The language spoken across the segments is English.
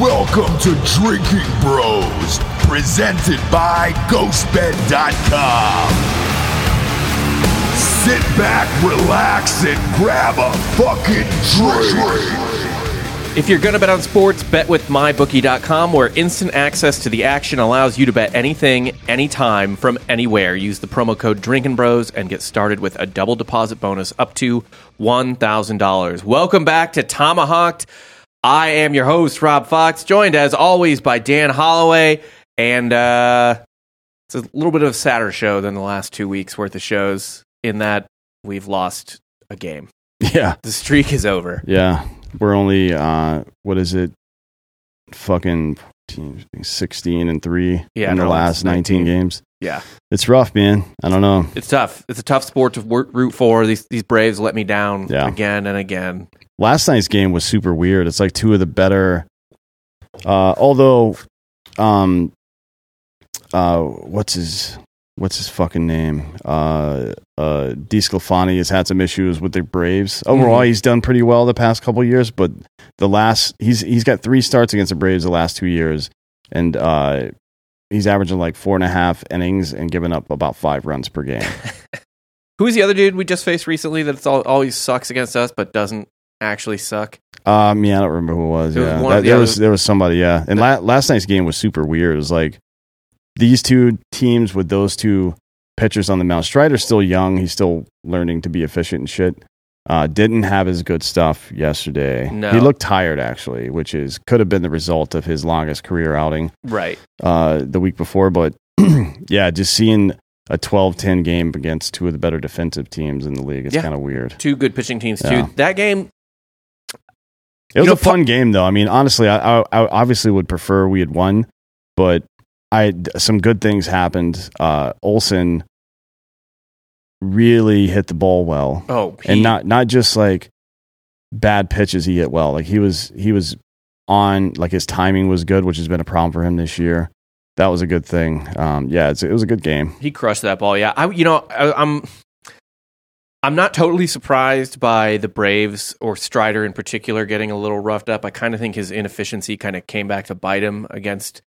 Welcome to Drinking Bros, presented by GhostBed.com. Sit back, relax, and grab a fucking drink. If you're going to bet on sports, bet with mybookie.com, where instant access to the action allows you to bet anything, anytime, from anywhere. Use the promo code Drinking Bros and get started with a double deposit bonus up to $1,000. Welcome back to Tomahawked. I am your host, Rob Fox, joined as always by Dan Holloway. And uh, it's a little bit of a sadder show than the last two weeks worth of shows, in that we've lost a game. Yeah, The streak is over. yeah. We're only uh, what is it? Fucking sixteen and three Yeah, in the last nineteen 19. games. Yeah. It's rough, man. I don't know. It's tough. It's a tough sport to wor- root for. These these Braves let me down Yeah. again and again. Last night's game was super weird. It's like two of the better. Uh, although, um, uh, what's his what's his fucking name? Uh, uh, DeSclafani has had some issues with the Braves. Overall, Mhm. he's done pretty well the past couple years, but the last he's he's got three starts against the Braves the last two years, and uh, he's averaging like four and a half innings and giving up about five runs per game. Who's the other dude we just faced recently that all, always sucks against us but doesn't actually suck? Um, yeah, I don't remember who it was. It yeah, one That- the there was there was somebody. Yeah, and la- last night's game was super weird. It was like these two teams with those two pitchers on the mound. Strider's still young; he's still learning to be efficient and shit. Uh, didn't have his good stuff yesterday. No. He looked tired actually, which is could have been the result of his longest career outing Right. uh, the week before. But yeah, just seeing a 12-10 game against two of the better defensive teams in the league is Yeah. kind of weird. Two good pitching teams too. That game It was know, a fun game, though. I mean, honestly, I, I, I obviously would prefer we had won, but I some good things happened. Uh, Olson really hit the ball well, oh he, and not not just like bad pitches. He hit well. Like he was he was on. Like his timing was good, which has been a problem for him this year. That was a good thing. Um, yeah, it's, it was a good game. he crushed that ball. Yeah. I you know, I, I'm I'm not totally surprised by the Braves or Strider in particular getting a little roughed up. I kind of think his inefficiency kind of came back to bite him against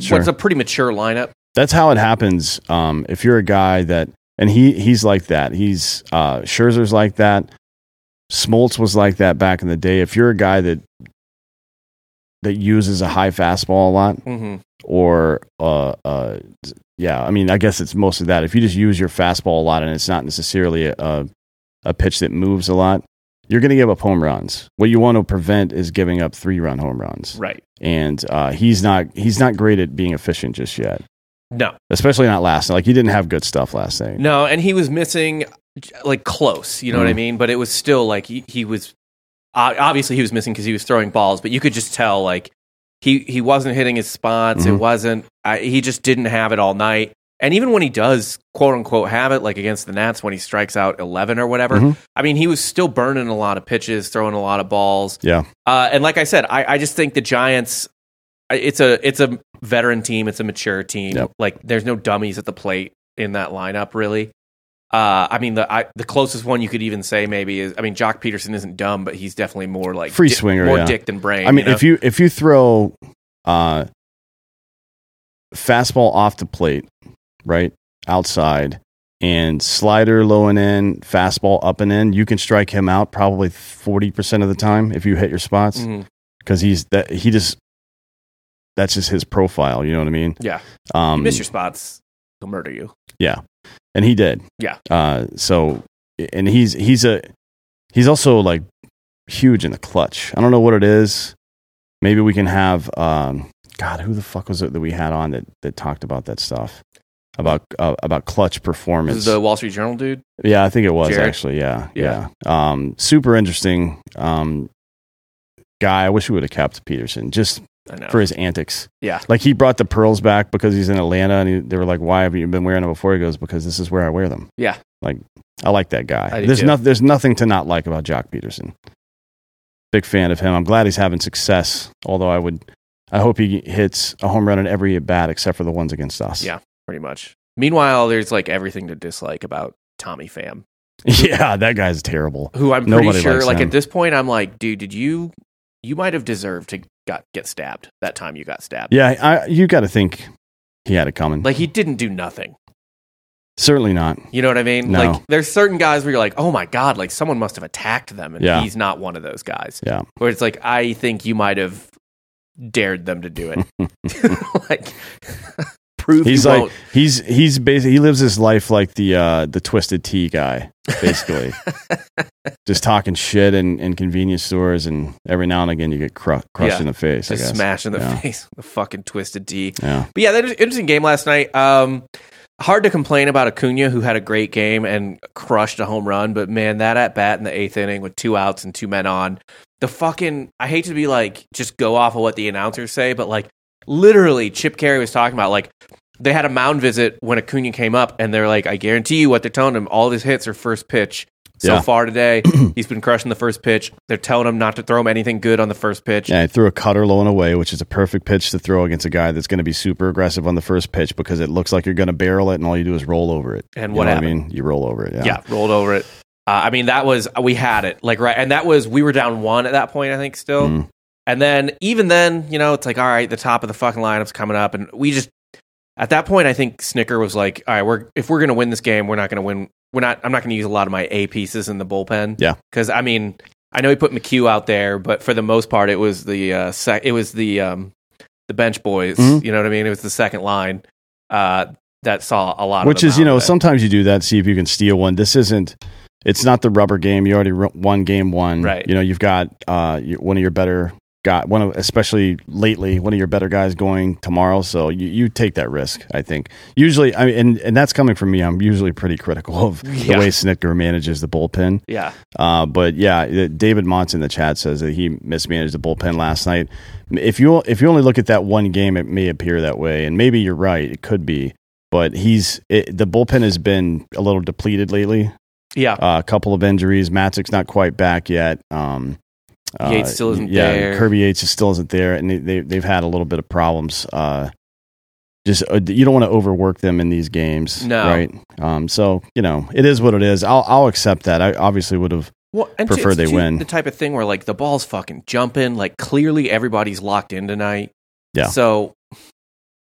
Sure. what's a pretty mature lineup. That's how it happens. Um, if you're a guy that, and he he's like that. He's uh, Scherzer's like that. Smoltz was like that back in the day. If you're a guy that that uses a high fastball a lot, hmm or uh, uh, yeah, I mean, I guess it's mostly that. If you just use your fastball a lot and it's not necessarily a a, a pitch that moves a lot, you're going to give up home runs. What you want to prevent is giving up three run home runs. Right. And uh, he's not he's not great at being efficient just yet No. especially not last night. Like he didn't have good stuff last night. No, and he was missing like close, you know what I Mm. mean? But it was still like he, he was obviously he was missing because he was throwing balls, but you could just tell like he he wasn't hitting his spots. It Mhm. wasn't. I, he just didn't have it all night. And even when he does quote unquote have it, like against the Nats when he strikes out eleven or whatever, Mhm. I mean he was still burning a lot of pitches, throwing a lot of balls. Yeah, Uh, and like I said, I, I just think the Giants. It's a it's a veteran team. It's a mature team. Yep. Like there's no dummies at the plate in that lineup. Really. Uh, I mean the I, the closest one you could even say maybe is I mean Joc Pederson isn't dumb, but he's definitely more like Free di- swinger, more yeah. dick than brain. I mean, you know? if you if you throw uh, fastball off the plate, right outside, and slider low and in, fastball up and in, you can strike him out probably forty percent of the time if you hit your spots because he's that he just that's just his profile. You know what I mean? yeah, Um, you miss your spots, he'll murder you. Yeah, and he did. Yeah. Uh, so, and he's he's a he's also like huge in the clutch. I don't know what it is. Maybe we can have um, God. Who the fuck was it that we had on that that talked about that stuff about uh, about clutch performance? the Wall Street Journal dude. yeah, I think it was Jared? actually. Yeah, Yeah. yeah. Um, super interesting um, guy. I wish we would have kept Pederson just. For his antics. Yeah. Like he brought the pearls back because he's in Atlanta, and he, they were like, "Why have you been wearing them before?" He goes, "Because this is where I wear them." Yeah. Like I like that guy. There's nothing. There's nothing to not like about Joc Pederson. Big fan of him. I'm glad he's having success. Although I would, I hope he hits a home run in every at bat except for the ones against us. Yeah. pretty much. Meanwhile, there's like everything to dislike about Tommy Pham, yeah, that guy's terrible. who I'm Nobody pretty sure, like him. at this point, I'm like, dude, did you, you might have deserved to got get stabbed. That time you got stabbed. Yeah, I, you got to think he had it coming. Like he didn't do nothing. Certainly not. You know what I mean? No. Like there's certain guys where you're like, oh my god, like someone must have attacked them, and Yeah. he's not one of those guys. Yeah. Where it's like, I think you might have dared them to do it. like prove He's like won't. he's he's basically he lives his life like the uh the twisted tea guy, basically. Just talking shit in, in convenience stores, and every now and again you get cru- crushed Yeah. in the face. I Just guess. smash in the Yeah. face, the fucking twisted D. Yeah, But yeah, that was an interesting game last night. Um, hard to complain about Acuna, who had a great game and crushed a home run. But man, that at bat in the eighth inning with two outs and two men on, the fucking I hate to be like just go off of what the announcers say, but like literally, Chip Caray was talking about like they had a mound visit when Acuna came up, and they're like, I guarantee you, what they're telling him, all his hits are first pitch. So Yeah. far today, he's been crushing the first pitch. They're telling him not to throw him anything good on the first pitch. yeah. He threw a cutter low and away, which is a perfect pitch to throw against a guy that's going to be super aggressive on the first pitch because it looks like you're going to barrel it, and all you do is roll over it. And You what? I mean? You roll over it. Yeah. yeah, rolled over it. Uh, I mean, that was we had it like right, and that was we were down one at that point, I think, still. Mhm. And then even then, you know, it's like all right, the top of the fucking lineup's coming up, and we just at that point, I think Snitker was like, all right, we're if we're gonna win this game, we're not gonna win. We're not. I'm not gonna use a lot of my A pieces in the bullpen. Yeah. because I mean, I know he put McHugh out there, but for the most part, it was the uh, sec- it was the um, the bench boys. Mhm. You know what I mean? It was the second line uh, that saw a lot. Which is, you know, some. sometimes you do that, see if you can steal one. This isn't. It's not the rubber game. You already won game one. Right. You know, you've got uh, one of your better guy, one of especially lately, one of your better guys going tomorrow. So you, you take that risk. I think usually, I mean, and and that's coming from me. I'm usually pretty critical of Yeah. the way Snitker manages the bullpen. yeah. Uh, but yeah, uh, David Montz in the chat says that he mismanaged the bullpen last night. If you if you only look at that one game, it may appear that way, and maybe you're right. It could be, but he's it, the bullpen has been a little depleted lately. Yeah. Uh, a couple of injuries. Matzek's not quite back yet. Um, uh, Yates still isn't yeah, there. Kirby Yates is still isn't there, and they, they they've had a little bit of problems. Uh, just uh, you don't want to overwork them in these games, No. right? Um, so you know it is what it is. I'll I'll accept that. I obviously would have Well, and prefer they too win. The type of thing where like the ball's fucking jumping, like clearly everybody's locked in tonight. Yeah. So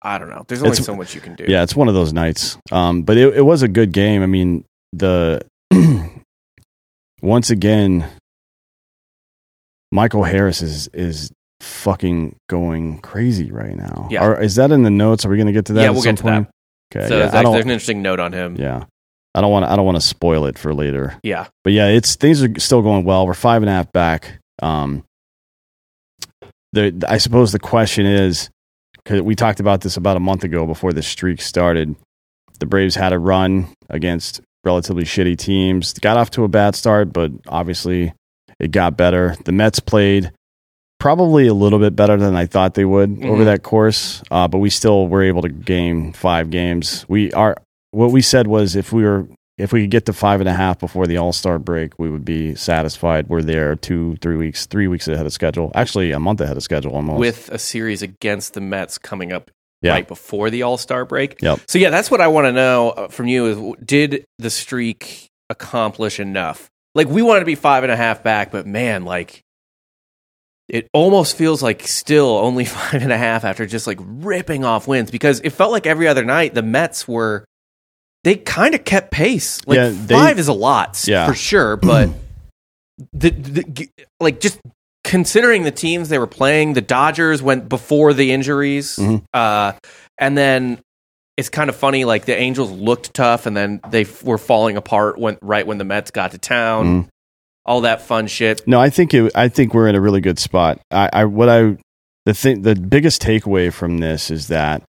I don't know. There's only It's- so much you can do. Yeah, it's one of those nights. Um, but it, it was a good game. I mean, the once again, Michael Harris is is fucking going crazy right now. Yeah. Are, is that in the notes? Are we going to get to that? Yeah, we'll some get to that. Okay. So yeah, there's, I there's an interesting note on him. Yeah, I don't want. To, I don't want to spoil it for later. Yeah. But yeah, it's things are still going well. We're five and a half back. Um, the I suppose the question is because we talked about this about a month ago before the streak started. The Braves had a run against relatively shitty teams. Got off to a bad start, but obviously it got better. The Mets played probably a little bit better than I thought they would over Mhm. that course, uh, but we still were able to game five games. We are what we said was if we were if we could get to five and a half before the All Star break, we would be satisfied. We're there two, three weeks, three weeks ahead of schedule. Actually, a month ahead of schedule almost. With a series against the Mets coming up Yeah. right before the All Star break. Yep. So yeah, that's what I want to know uh, from you is did the streak accomplish enough? Like we wanted to be five and a half back, but man, like it almost feels like still only five and a half after just like ripping off wins because it felt like every other night the Mets were they kind of kept pace. Like Yeah, they- five is a lot, Yeah. for sure, but the, the like just considering the teams they were playing, the Dodgers went before the injuries, Mhm. uh, and then it's kind of funny. Like the Angels looked tough, and then they f- were falling apart when right when the Mets got to town. Mhm. All that fun shit. No, I think it, I think we're in a really good spot. I, I what I the thing the biggest takeaway from this is that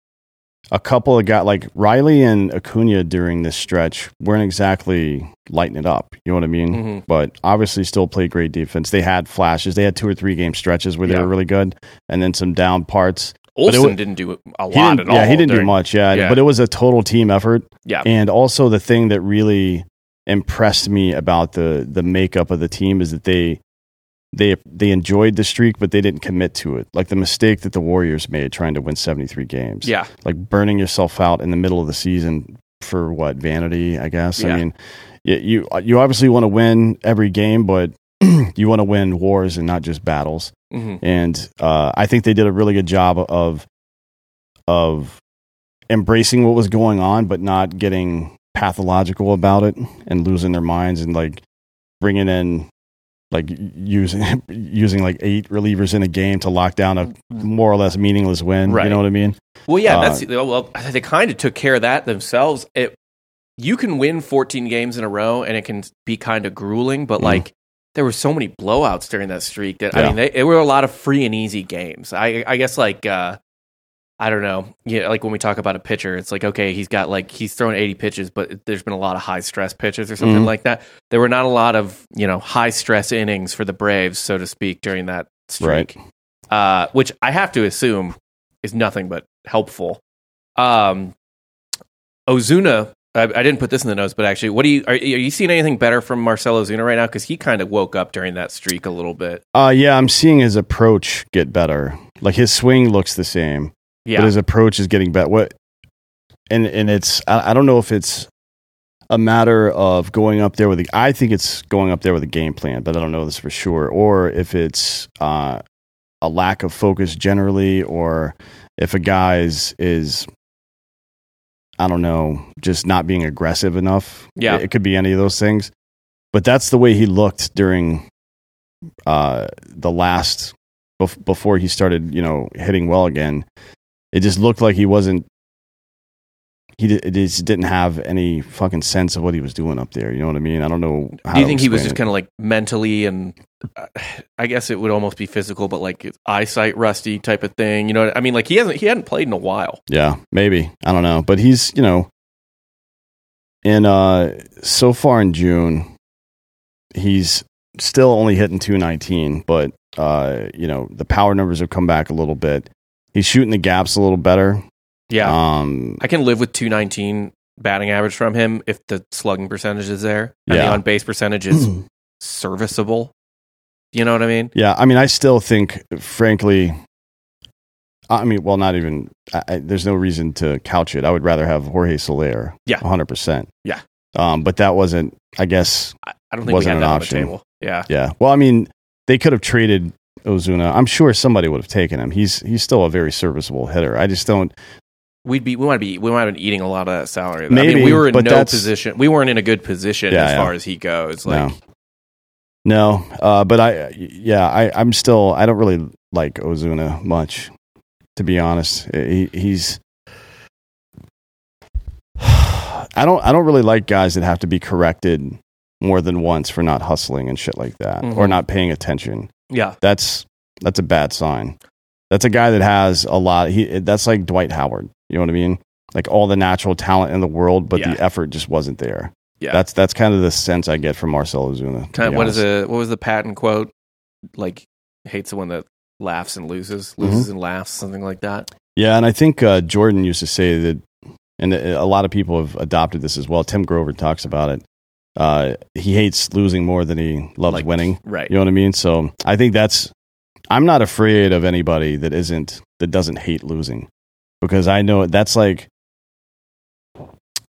a couple of got like Riley and Acuna during this stretch weren't exactly lighting it up. You know what I mean? Mhm. But obviously, still played great defense. They had flashes. They had two or three game stretches where they Yeah. were really good, and then some down parts. Olson didn't do a lot at all. yeah, he didn't do much. Yeah, Yeah. but it was a total team effort. Yeah, And also the thing that really impressed me about the the makeup of the team is that they they they enjoyed the streak, but they didn't commit to it. Like the mistake that the Warriors made trying to win seventy three games. yeah, Like burning yourself out in the middle of the season for what vanity, I guess. Yeah. I mean, you, you obviously want to win every game, but you want to win wars and not just battles. Mhm. And uh, I think they did a really good job of of embracing what was going on, but not getting pathological about it and losing their minds and like bringing in like using using like eight relievers in a game to lock down a more or less meaningless win. Right. You know what I mean? Well, yeah, Uh, that's well. They kind of took care of that themselves. It you can win 14 games in a row, and it can be kind of grueling. But Mhm. like, there were so many blowouts during that streak that I mean, they, it were a lot of free and easy games. I I guess like uh, I don't know. Yeah, like when we talk about a pitcher, it's like okay, he's got like he's thrown 80 pitches, but there's been a lot of high stress pitches or something Mhm. like that. There were not a lot of you know high stress innings for the Braves, so to speak, during that streak uh, which I have to assume is nothing but helpful. Um, Ozuna, I, I didn't put this in the notes, but actually, what do you are, are you seeing anything better from Marcell Ozuna right now? Because he kind of woke up during that streak a little bit. Uh yeah, I'm seeing his approach get better. Like his swing looks the same. Yeah, but his approach is getting better. What and and it's I, I don't know if it's a matter of going up there with the I think it's going up there with a game plan, but I don't know this for sure, or if it's uh, a lack of focus generally, or if a guy is is I don't know just not being aggressive enough. Yeah. it, could be any of those things. But that's the way he looked during uh, the last bef- before he started, you know, hitting well again it just looked like he wasn't he it just didn't have any fucking sense of what he was doing up there you know what i mean i don't know how do you think he was just kind of like mentally and uh, I guess it would almost be physical, but like eyesight rusty type of thing? You know, what I mean, like he hasn't he hadn't played in a while. yeah maybe i don't know but he's you know in uh so far in june he's still only hitting 219 but uh you know the power numbers have come back a little bit he's shooting the gaps a little better Yeah, um I can live with 219 batting average from him if the slugging percentage is there. And the Yeah. on base percentage is serviceable. You know what I mean? Yeah, I mean, I still think, frankly, I mean, well, not even. I, I, there's no reason to couch it. I would rather have Jorge Soler. Yeah. 100. percent Yeah. Um, but that wasn't. I guess. I, I don't think Wasn't an option. on the table. Yeah. Yeah. Well, I mean, they could have traded Ozuna. I'm sure somebody would have taken him. He's he's still a very serviceable hitter. I just don't. We'd be we might be we might have been eating a lot of that salary. I Maybe, mean, we were in no that's- position. We weren't in a good position Yeah, as yeah. far as he goes. Like no. No, uh, but I, yeah, I, I'm still, I don't really like Ozuna much, to be honest. He, he's, I don't, I don't really like guys that have to be corrected more than once for not hustling and shit like that, or Mhm. not paying attention. yeah, That's, that's a bad sign. That's a guy that has a lot. He, that's like Dwight Howard. You know what I mean? Like all the natural talent in the world, but Yeah. the effort just wasn't there. Yeah. that's that's kind of the sense I get from Marcell Ozuna. kind of what is honest. the what was the Patton quote? Like hates the one that laughs and loses, Mm-hmm. loses and laughs, something like that. Yeah, and I think uh, Jordan used to say that, and a lot of people have adopted this as well. Tim Grover talks about it. Uh, he hates losing more than he loves Like, winning. Right. You know what I mean? So I think that's. I'm not afraid of anybody that isn't that doesn't hate losing, because I know that's like.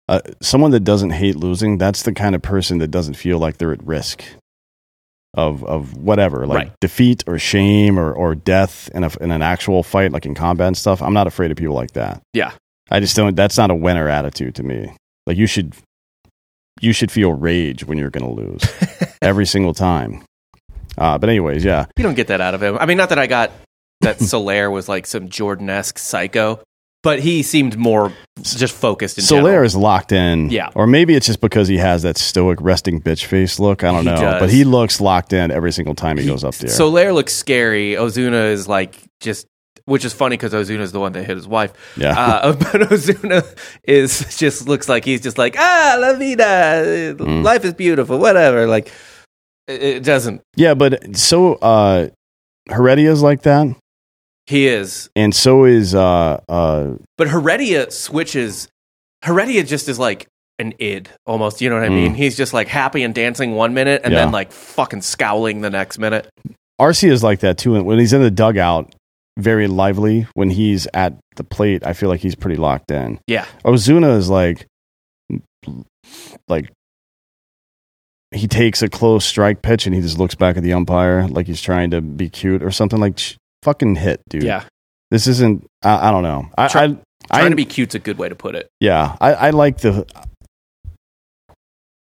Uh, someone that doesn't hate losing, that's the kind of person that doesn't feel like they're at risk of of whatever, like Right. defeat or shame or, or death in a, in an actual fight, like in combat and stuff. I'm not afraid of people like that. Yeah. I just don't. That's not a winner attitude to me. Like you should, you should feel rage when you're going to lose every single time. Uh, but anyways, yeah, You don't get that out of him. I mean, not that I got that Soler was like some Jordan esque psycho, but he seemed more just focused. In Soler general. is locked in. Yeah. or maybe it's just because he has that stoic resting bitch face look. I don't He know, does. but he looks locked in every single time he, goes up there. Soler looks scary. Ozuna is like just, which is funny because Ozuna is the one that hit his wife. yeah, Uh, but Ozuna is just looks like he's just like ah la vida, Mm. life is beautiful, whatever. Like it, it doesn't. yeah, but so uh, Heredia's like that, He is, and so is uh, uh, but Heredia switches. Heredia just is like an id almost. You know what I Mm. mean? He's just like happy and dancing one minute, and Yeah. then like fucking scowling the next minute. RC is like that too. When he's in the dugout, very lively. When he's at the plate, I feel like he's pretty locked in. Yeah, Ozuna is like, like he takes a close strike pitch and he just looks back at the umpire like he's trying to be cute or something like fucking hit, dude. Yeah. This isn't. I, I don't know. I, Try- I, Trying I to be cute's a good way to put it. yeah. I, I like the.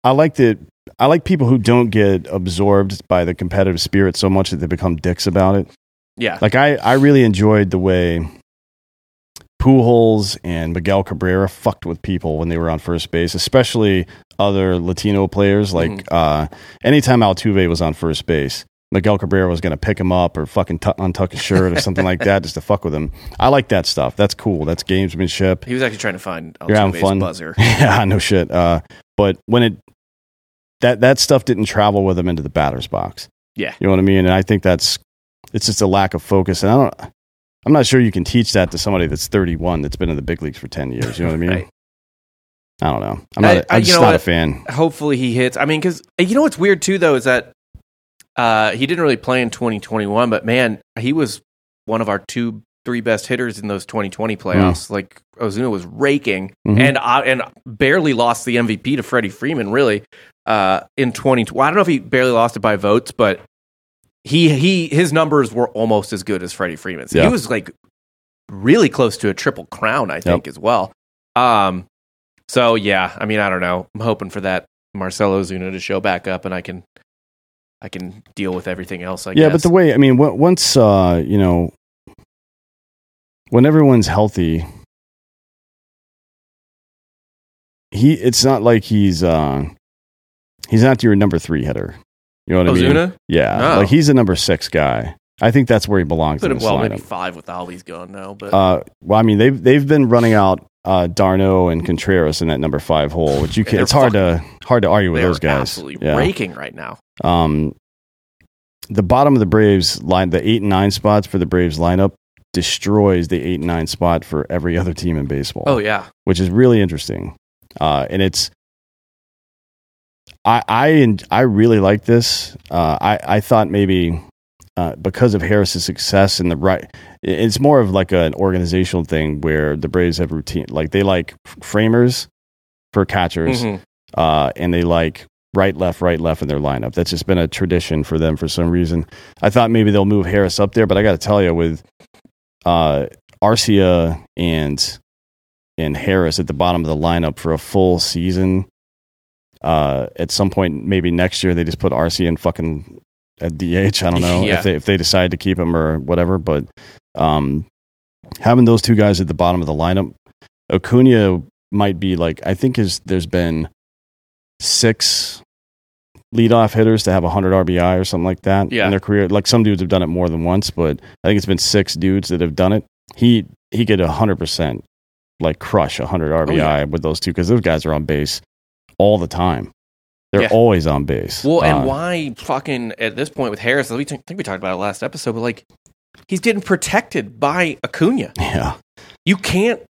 I like the. I like people who don't get absorbed by the competitive spirit so much that they become dicks about it. Yeah. Like I, I really enjoyed the way Pujols and Miguel Cabrera fucked with people when they were on first base, especially other Latino players. Like Mm-hmm. uh, anytime Altuve was on first base, Miguel Cabrera was going to pick him up or fucking tu- untuck his shirt or something like that just to fuck with him. I like that stuff. That's cool. That's gamesmanship. he was actually trying to find You're having fun. buzzer. yeah, no shit. Uh, but when it that that stuff didn't travel with him into the batter's box. Yeah. You know what I mean? And I think that's it's just a lack of focus. And I don't I'm not sure you can teach that to somebody that's 31 that's been in the big leagues for 10 years. You know what I mean? Right. I don't know. I'm not. I- a- I- I'm you just not a fan. Hopefully he hits. I mean, because you know what's weird too, though, is that uh, he didn't really play in 2021, but man, he was one of our two, three best hitters in those 2020 playoffs. Like Ozuna was raking, Mhm. and uh, and barely lost the MVP to Freddie Freeman. Really, uh, in 20. Well, I don't know if he barely lost it by votes, but he he his numbers were almost as good as Freddie Freeman's. Yeah. He was like really close to a triple crown, I think, as well. Um, so yeah, I mean, I don't know. I'm hoping for that Marcell Ozuna to show back up, and I can, I can deal with everything else. I guess. yeah, guess. but the way I mean, once uh, you know, when everyone's healthy, he it's not like he's uh, he's not your number three hitter. You know what I mean? Yeah, No. like he's a number six guy. I think that's where he belongs put him well, lineup. maybe five with Albies gone now, but Uh, well, I mean they've they've been running out uh, d'Arnaud and Contreras in that number five hole, which you can. It's hard to hard to argue with those guys. absolutely Yeah. raking right now. Um, the bottom of the Braves line, the eight and nine spots for the Braves lineup destroys the eight and nine spot for every other team in baseball. Oh yeah, which is really interesting. Uh, and it's, I I I really like this. Uh, I I thought maybe uh, because of Harris's success and the right, it's more of like an organizational thing where the Braves have routine, like they like framers for catchers, Mhm. uh, and they like right, left, right, left in their lineup. That's just been a tradition for them for some reason. I thought maybe they'll move Harris up there, but I got to tell you, with uh, Arcia and and Harris at the bottom of the lineup for a full season, uh, at some point maybe next year they just put Arcia in fucking at DH. I don't know Yeah. if they if they decide to keep him or whatever, but um, having those two guys at the bottom of the lineup, Acuna might be like I think is there's been six leadoff hitters to have 100 RBI or something like that Yeah. in their career. Like some dudes have done it more than once, but I think it's been six dudes that have done it. He he could 100% like crush 100 RBI Oh, yeah. with those two because those guys are on base all the time. They're Yeah. always on base. Well, and Uh, why fucking at this point with Harris? We t- think we talked about it last episode, but like he's getting protected by Acuna. Yeah. You can't.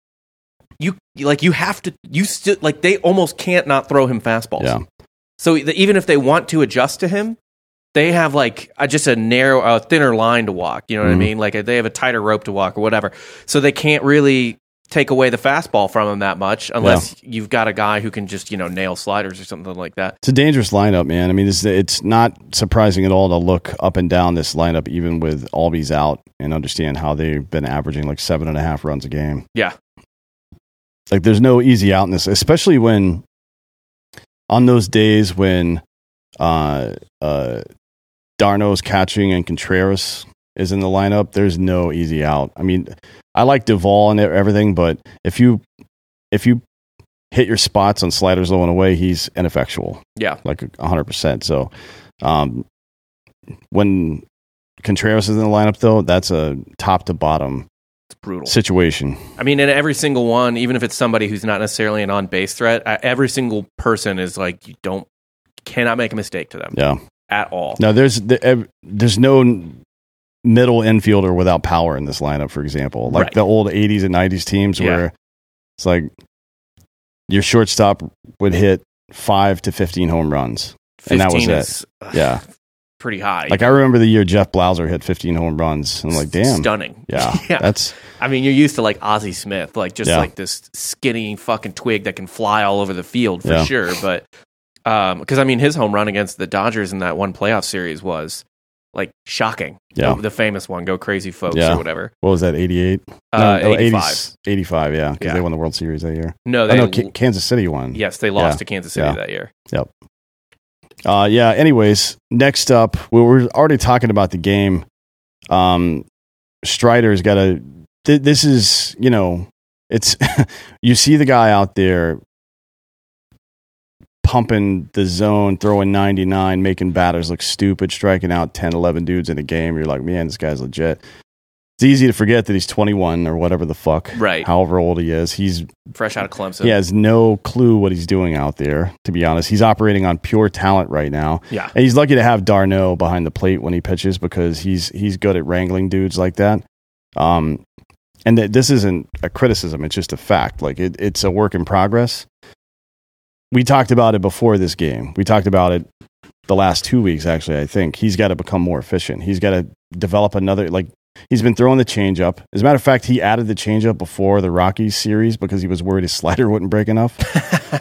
You like you have to. You still like they almost can't not throw him fastballs. Yeah. So the, even if they want to adjust to him, they have like a, just a narrow, a thinner line to walk. You know what I Mhm. mean? Like they have a tighter rope to walk or whatever. So they can't really take away the fastball from him that much unless you've got a guy who can just you know nail sliders or something like that. It's a dangerous lineup, man. I mean, it's, it's not surprising at all to look up and down this lineup, even with Albies out, and understand how they've been averaging like seven and a half runs a game. Yeah. Like, there's no easy out in this, especially when on those days when uh, uh, d'Arnaud's catching and Contreras is in the lineup, there's no easy out. I mean, I like Duvall and everything, but if you if you hit your spots on sliders low and away, he's ineffectual Yeah. like a hundred percent. So, um, when Contreras is in the lineup, though, that's a top to bottom It's brutal. situation. I mean, in every single one, even if it's somebody who's not necessarily an on base threat, uh, every single person is like you don't cannot make a mistake to them Yeah. at all. Now, there's there's no middle infielder without power in this lineup. For example, like Right. the old '80s and '90s teams, Yeah. where it's like your shortstop would hit five to fifteen home runs. and that was it. is uh, Yeah, pretty high. like I remember the year Jeff Blauser hit 15 home runs. I'm like, damn, stunning. yeah, yeah. that's I mean, you're used to like Ozzie Smith, like just Yeah. like this skinny fucking twig that can fly all over the field for Yeah. sure. But um, Because I mean, his home run against the Dodgers in that one playoff series was like shocking. Yeah. the, the famous one, "Go Crazy, folks" Yeah. or whatever. What was that? 88? Uh, No, 85. 85, yeah, because Yeah. they won the World Series that year. No, Oh, they no, K- Kansas City won. yes, they lost Yeah. to Kansas City that year. Yep. Uh, yeah. Anyways, next up, we we're already talking about the game. Um, Strider's got a. Th- this is you know, it's you see the guy out there pumping the zone, throwing 99, making batters look stupid, striking out 10, 11 dudes in a game. You're like, man, this guy's legit. It's easy to forget that he's 21 or whatever the fuck, Right. however old he is. He's Fresh out of Clemson. he has no clue what he's doing out there, to be honest. He's operating on pure talent right now. Yeah. And he's lucky to have d'Arnaud behind the plate when he pitches because he's he's good at wrangling dudes like that. Um, and th- this isn't a criticism; it's just a fact. Like it, it's a work in progress. We talked about it before this game. We talked about it the last two weeks. Actually, I think he's got to become more efficient. He's got to develop another like. He's been throwing the changeup. As a matter of fact, he added the changeup before the Rockies series because he was worried his slider wouldn't break enough.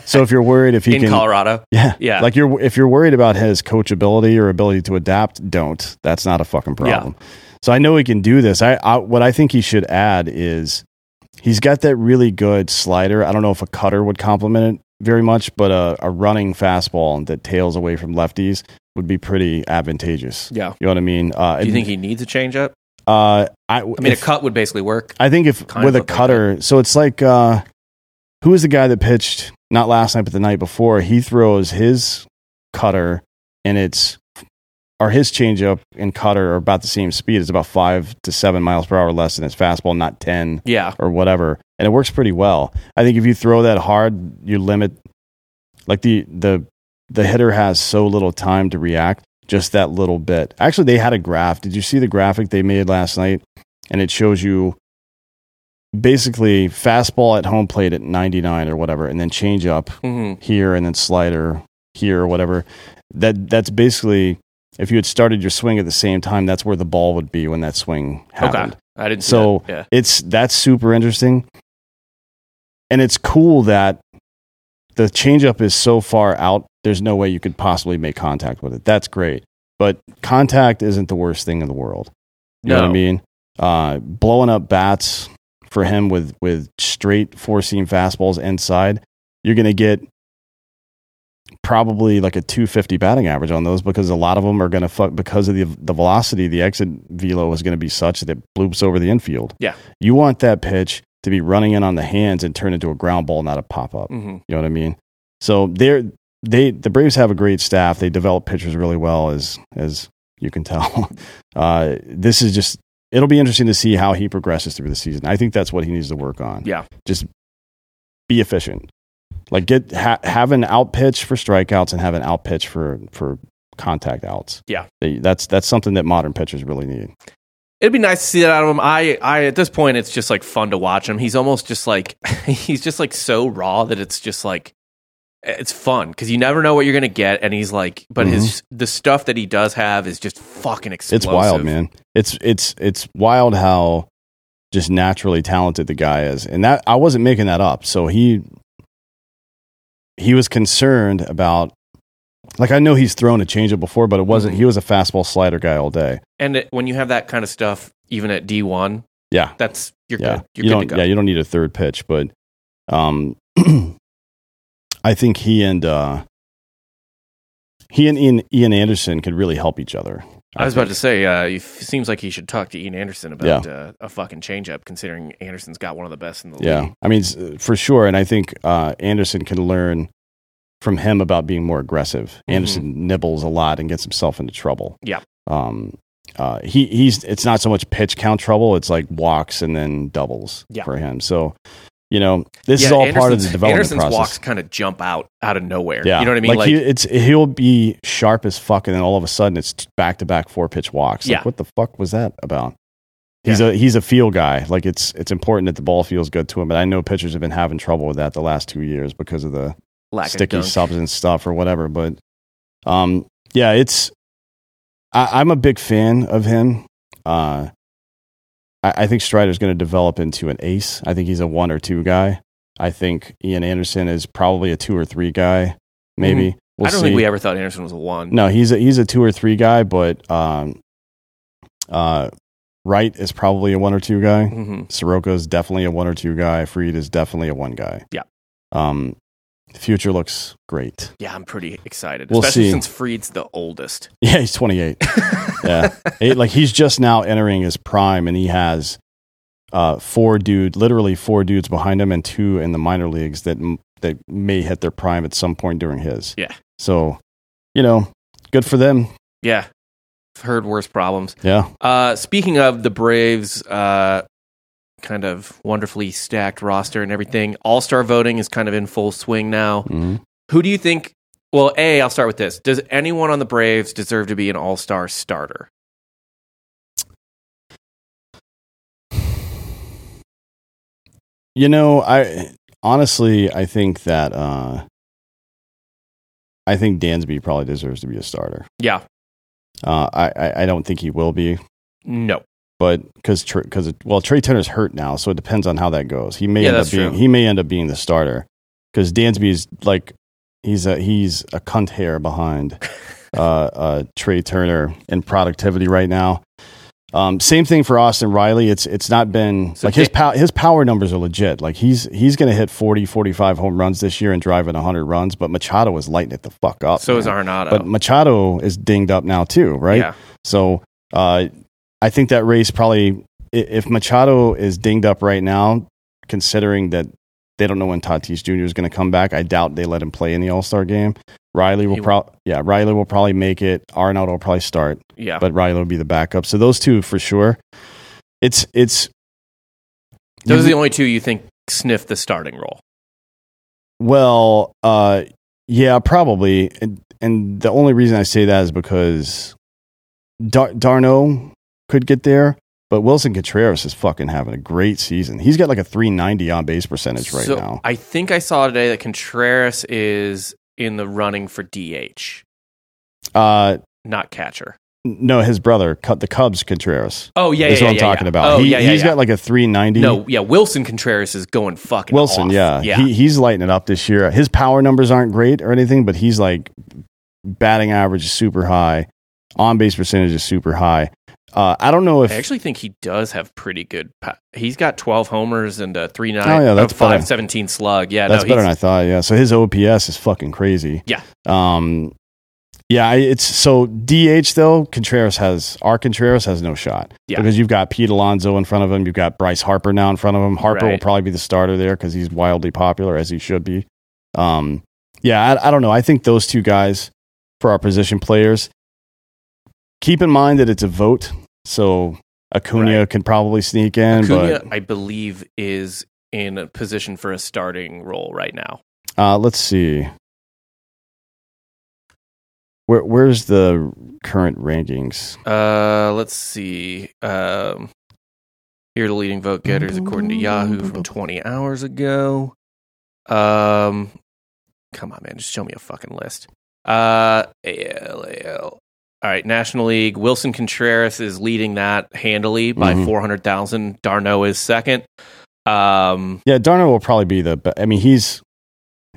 so if you're worried if he in can, Colorado. yeah, Yeah. Like you're if you're worried about his coachability or ability to adapt, don't. That's not a fucking problem. So I know he can do this. I, I what I think he should add is he's got that really good slider. I don't know if a cutter would complement it very much, but a, a running fastball that tails away from lefties would be pretty advantageous. Yeah. You know what I mean? Uh, Do you think he needs a changeup? Uh, I, I mean, if- a cut would basically work. I think if Kind with a look like cutter, so it's like uh, who was the guy that pitched not last night but the night before? He throws his cutter and it's or his changeup and cutter are about the same speed. It's about five to seven miles per hour less than his fastball, not ten Yeah. or whatever, and it works pretty well. I think if you throw that hard, you limit like the the the hitter has so little time to react, just that little bit. Actually, they had a graph. Did you see the graphic they made last night? And it shows you basically fastball at home plate at 99 or whatever, and then change up hmm here and then slider here or whatever. That that's basically if you had started your swing at the same time, that's where the ball would be when that swing happened. Okay. I didn't see So that. Yeah. it's that's super interesting, and it's cool that the changeup is so far out. There's no way you could possibly make contact with it. That's great, but contact isn't the worst thing in the world. You know what I mean? Uh, blowing up bats for him with with straight four seam fastballs inside, you're going to get probably like a 250 batting average on those because a lot of them are going to fuck because of the the velocity. The exit velo is going to be such that it bloops over the infield. Yeah. you want that pitch to be running in on the hands and turn into a ground ball, not a pop up. hmm You know what I mean? So they're they the Braves have a great staff. They develop pitchers really well, as as you can tell. Uh, this is just it'll be interesting to see how he progresses through the season. I think that's what he needs to work on. Yeah. just be efficient. Like get ha- have an out pitch for strikeouts and have an out pitch for for contact outs. Yeah. They, that's that's something that modern pitchers really need. It'd be nice to see that out of him. I, I, at this point, it's just like fun to watch him. He's almost just like, he's just like so raw that it's just like, it's fun because you never know what you're gonna get. And he's like, but his the stuff that he does have is just fucking explosive. Mm-hmm. It's wild, man. It's it's it's wild how just naturally talented the guy is, and that I wasn't making that up. So he he was concerned about. Like I know he's thrown a changeup before, but it wasn't. Mhm. He was a fastball slider guy all day. And it, when you have that kind of stuff, even at D one, Yeah, that's you're yeah. good. You're you good don't. to go. Yeah, you don't need a third pitch, but um, I think he and uh, he and Ian, Ian Anderson could really help each other. I was about to say, uh, it seems like he should talk to Ian Anderson about Yeah. uh, a fucking changeup, considering Anderson's got one of the best in the Yeah, league. Yeah, I mean for sure, and I think uh, Anderson can learn from him about being more aggressive. Mhm. Anderson nibbles a lot and gets himself into trouble. Yeah. Um. Uh. He he's it's not so much pitch count trouble. It's like walks and then doubles Yeah. for him. So, you know, this is Yeah, all part of the Anderson's- development Anderson's process. walks kind of jump out out of nowhere. Yeah, you know what I mean? Like, he, it's he'll be sharp as fuck, and then all of a sudden it's back to back four pitch walks. Like, Yeah. what the fuck was that about? He's a he's a feel guy. Like it's it's important that the ball feels good to him. But I know pitchers have been having trouble with that the last two years because of the lack sticky substance stuff or whatever. But um, yeah, it's I, I'm a big fan of him. Uh, I, I think Strider's going to develop into an ace. I think he's a one or two guy. I think Ian Anderson is probably a two or three guy, maybe. We'll I don't see. think we ever thought Anderson was a one. No, he's a he's a two or three guy, but um, uh, Wright is probably a one or two guy. hmm Soroka is definitely a one or two guy. Fried is definitely a one guy. Yeah. Um, the future looks great. Yeah, I'm pretty excited, We'll especially see. since Fried's the oldest. Yeah, he's 28. yeah, like he's just now entering his prime, and he has uh, four dude, literally four dudes behind him, and two in the minor leagues that m- that may hit their prime at some point during his. Yeah. So, you know, good for them. Yeah, I've heard worse problems. Yeah. Uh, speaking of the Braves, uh, kind of wonderfully stacked roster and everything, All Star voting is kind of in full swing now. Mhm. Who do you think? Well, A, I'll start with this. Does anyone on the Braves deserve to be an All Star starter? You know, I honestly, I think that uh, I think Dansby probably deserves to be a starter. Yeah. Uh, I, I I don't think he will be, No. But because because well, Trea Turner's hurt now, so it depends on how that goes. He may Yeah, end up being true. he may end up being the starter because Dansby's like he's a he's a cunt hair behind uh, uh, Trea Turner in productivity right now. Um, same thing for Austin Riley. It's it's not been So like his pow- his power numbers are legit. Like he's he's going to hit 40, 45 home runs this year and drive in 100 runs, but Machado is lighting it the fuck up. So is man. Arenado. But Machado is dinged up now too, right? Yeah. So uh, I think that race probably, if Machado is dinged up right now, considering that they don't know when Tatis Jr. is going to come back, I doubt they let him play in the All Star game. Riley will probably, yeah, Riley will probably make it. Arnold will probably start, Yeah. but Riley will be the backup. So those two for sure. It's it's Those are the only two you think sniff the starting role. Well, uh, yeah, probably. And, and the only reason I say that is because Dar- d'Arnaud could get there, but Willson Contreras is fucking having a great season. He's got like a 390 on base percentage right so now. I think I saw today that Contreras is in the running for DH, Uh, not catcher. no, his brother, cut the Cubs Contreras. Oh yeah, That's yeah, what I'm yeah, talking yeah. about. Oh he, yeah, yeah. He's yeah. got like a 390. no, yeah. Willson Contreras is going fucking. Wilson, off. yeah. yeah. He, he's lighting it up this year. His power numbers aren't great or anything, but he's like batting average is super high, on base percentage is super high. Uh, I don't know if I actually think he does have pretty good. Pa- he's got twelve homers and a three nine. Oh, yeah, that's five seventeen slug. Yeah, That's no, better than I thought. Yeah. So his OPS is fucking crazy. Yeah. Um. Yeah. It's so DH though. Contreras has our Contreras has no shot. Yeah. Because you've got Pete Alonso in front of him. You've got Bryce Harper now in front of him. Harper will probably be the starter there because he's wildly popular as he should be. Um. Yeah. I, I don't know. I think those two guys for our position players. Keep in mind that it's a vote, so Acuna Right. can probably sneak in, Acuna, but I believe, is in a position for a starting role right now. Uh, let's see. Where where's the current rankings? Uh, let's see. Um, here are the leading vote getters according to Yahoo from 20 hours ago. Um, come on, man, just show me a fucking list. Uh, AL, AL. All right, National League. Willson Contreras is leading that handily by Mhm. 400,000. d'Arnaud is second. Um, Yeah, d'Arnaud will probably be the. Be- I mean, he's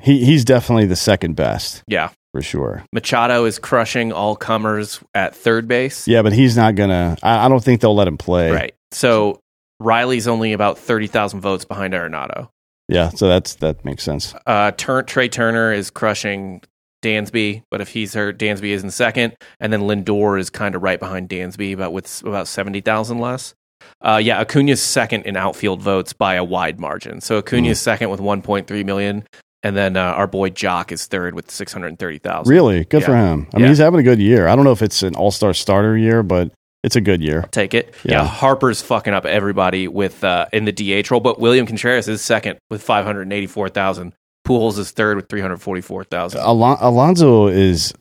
he he's definitely the second best yeah. for sure. Machado is crushing all comers at third base. Yeah, but he's not gonna. I, I don't think they'll let him play. Right. So Riley's only about 30,000 votes behind Arenado. Yeah, so that's that makes sense. Uh, Tur- Trea Turner is crushing Dansby, but if he's hurt, Dansby is in second, and then Lindor is kind of right behind Dansby, but with about seventy thousand less. Uh, yeah, Acuna's second in outfield votes by a wide margin. So Acuna's Hmm. second with one point three million, and then uh, our boy Joc is third with six hundred thirty thousand. Really good for him. I mean, Yeah. he's having a good year. I don't know if it's an All Star starter year, but it's a good year. Take it. Yeah. Yeah. Harper's fucking up everybody with uh, in the DH role, but William Contreras is second with five hundred eighty four thousand. Pujols is third with three hundred forty four thousand. Alon- Alonso is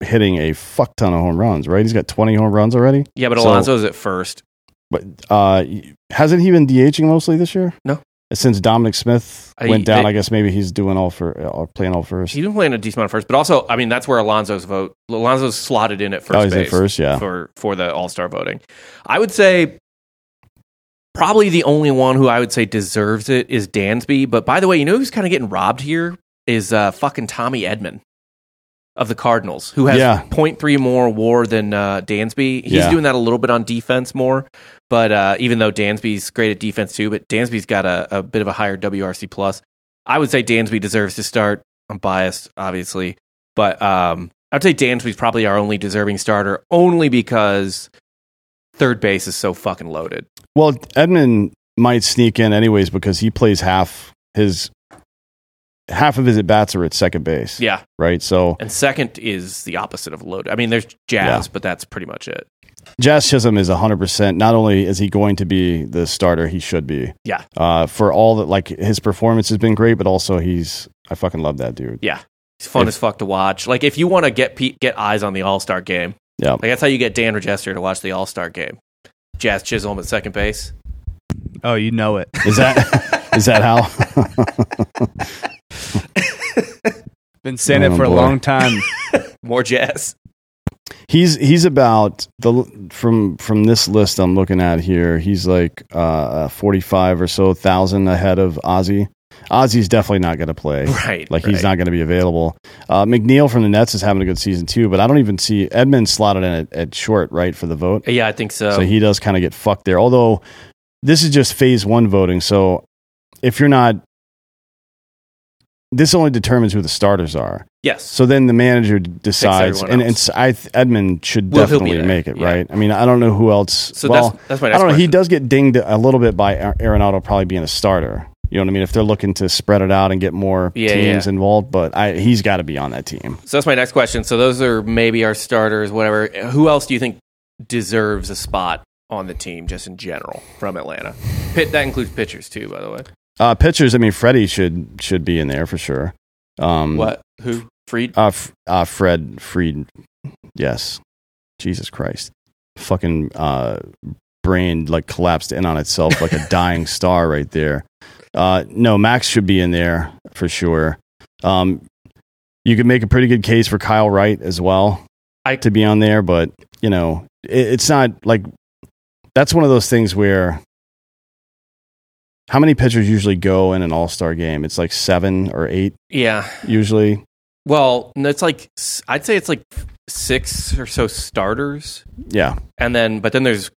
hitting a fuck ton of home runs. Right, he's got twenty home runs already. Yeah, but So- Alonso's at first. But uh, hasn't he been DHing mostly this year? No. Since Dominic Smith went down, they- I guess maybe he's doing all for uh, playing all first. He's been playing a decent amount of first, but also, I mean, that's where Alonso's vote. Alonso's slotted in at first oh, he's base at first, yeah. for for the All Star voting. I would say probably the only one who I would say deserves it is Dansby. But by the way, you know who's kind of getting robbed here is uh, fucking Tommy Edman of the Cardinals, who has Yeah. 0.3 more WAR than uh, Dansby. He's Yeah. doing that a little bit on defense more, but uh, even though Dansby's great at defense too, but Dansby's got a, a bit of a higher WRC plus. I would say Dansby deserves to start. I'm biased, obviously, but um, I'd say Dansby's probably our only deserving starter, only because third base is so fucking loaded. Well, Edman might sneak in anyways because he plays half his half of his at bats are at second base. Yeah, Right. So and second is the opposite of loaded. I mean, there's Jazz, but that's pretty much it. Jazz Chisholm is 100%. Not only is he going to be the starter, he should be. Yeah. Uh, for all that, like his performance has been great, but also he's, I fucking love that dude. Yeah, he's fun If- as fuck to watch. Like if you want to get pe- get eyes on the All Star game, Yeah. like that's how you get Dan Regester to watch the All Star game. Jazz Chisholm at second base. Oh, you know it. Is that, is that how? Been saying Oh, it for boy. a long time. More Jazz. He's he's about the from from this list I'm looking at here. He's like uh, forty five or so thousand ahead of Ozzie. Ozzie's definitely not going to play. Right. Like he's not going to be available. Uh, McNeil from the Mets is having a good season too, but I don't even see Edman slotted in at, at short right for the vote. Yeah, I think so. So he does kind of get fucked there. Although this is just phase one voting, so if you're not, this only determines who the starters are. yes. So then the manager decides, and it's I Edman should Well, definitely make it, Yeah. right? I mean, I don't know who else. So well, that's that's my I don't know. He does get dinged a little bit by Ar- Arenado probably being a starter. You know what I mean? If they're looking to spread it out and get more Yeah, teams yeah. involved, but I, he's got to be on that team. So that's my next question. So those are maybe our starters, whatever. Who else do you think deserves a spot on the team, just in general, from Atlanta? Pit that includes pitchers too, by the way. Uh, pitchers, I mean, Freddie should should be in there for sure. Um, What? Who? Fried? Uh, F- uh, Fred Fried. Yes. Jesus Christ. Fucking uh, brain like collapsed in on itself like a dying star right there. Uh, no, Max should be in there for sure. Um, you could make a pretty good case for Kyle Wright as well I- to be on there, but you know, it, it's not like that's one of those things where how many pitchers usually go in an All Star game? It's like seven or eight Yeah. usually. Well, no, it's like I'd say it's like six or so starters, Yeah. and then but then there's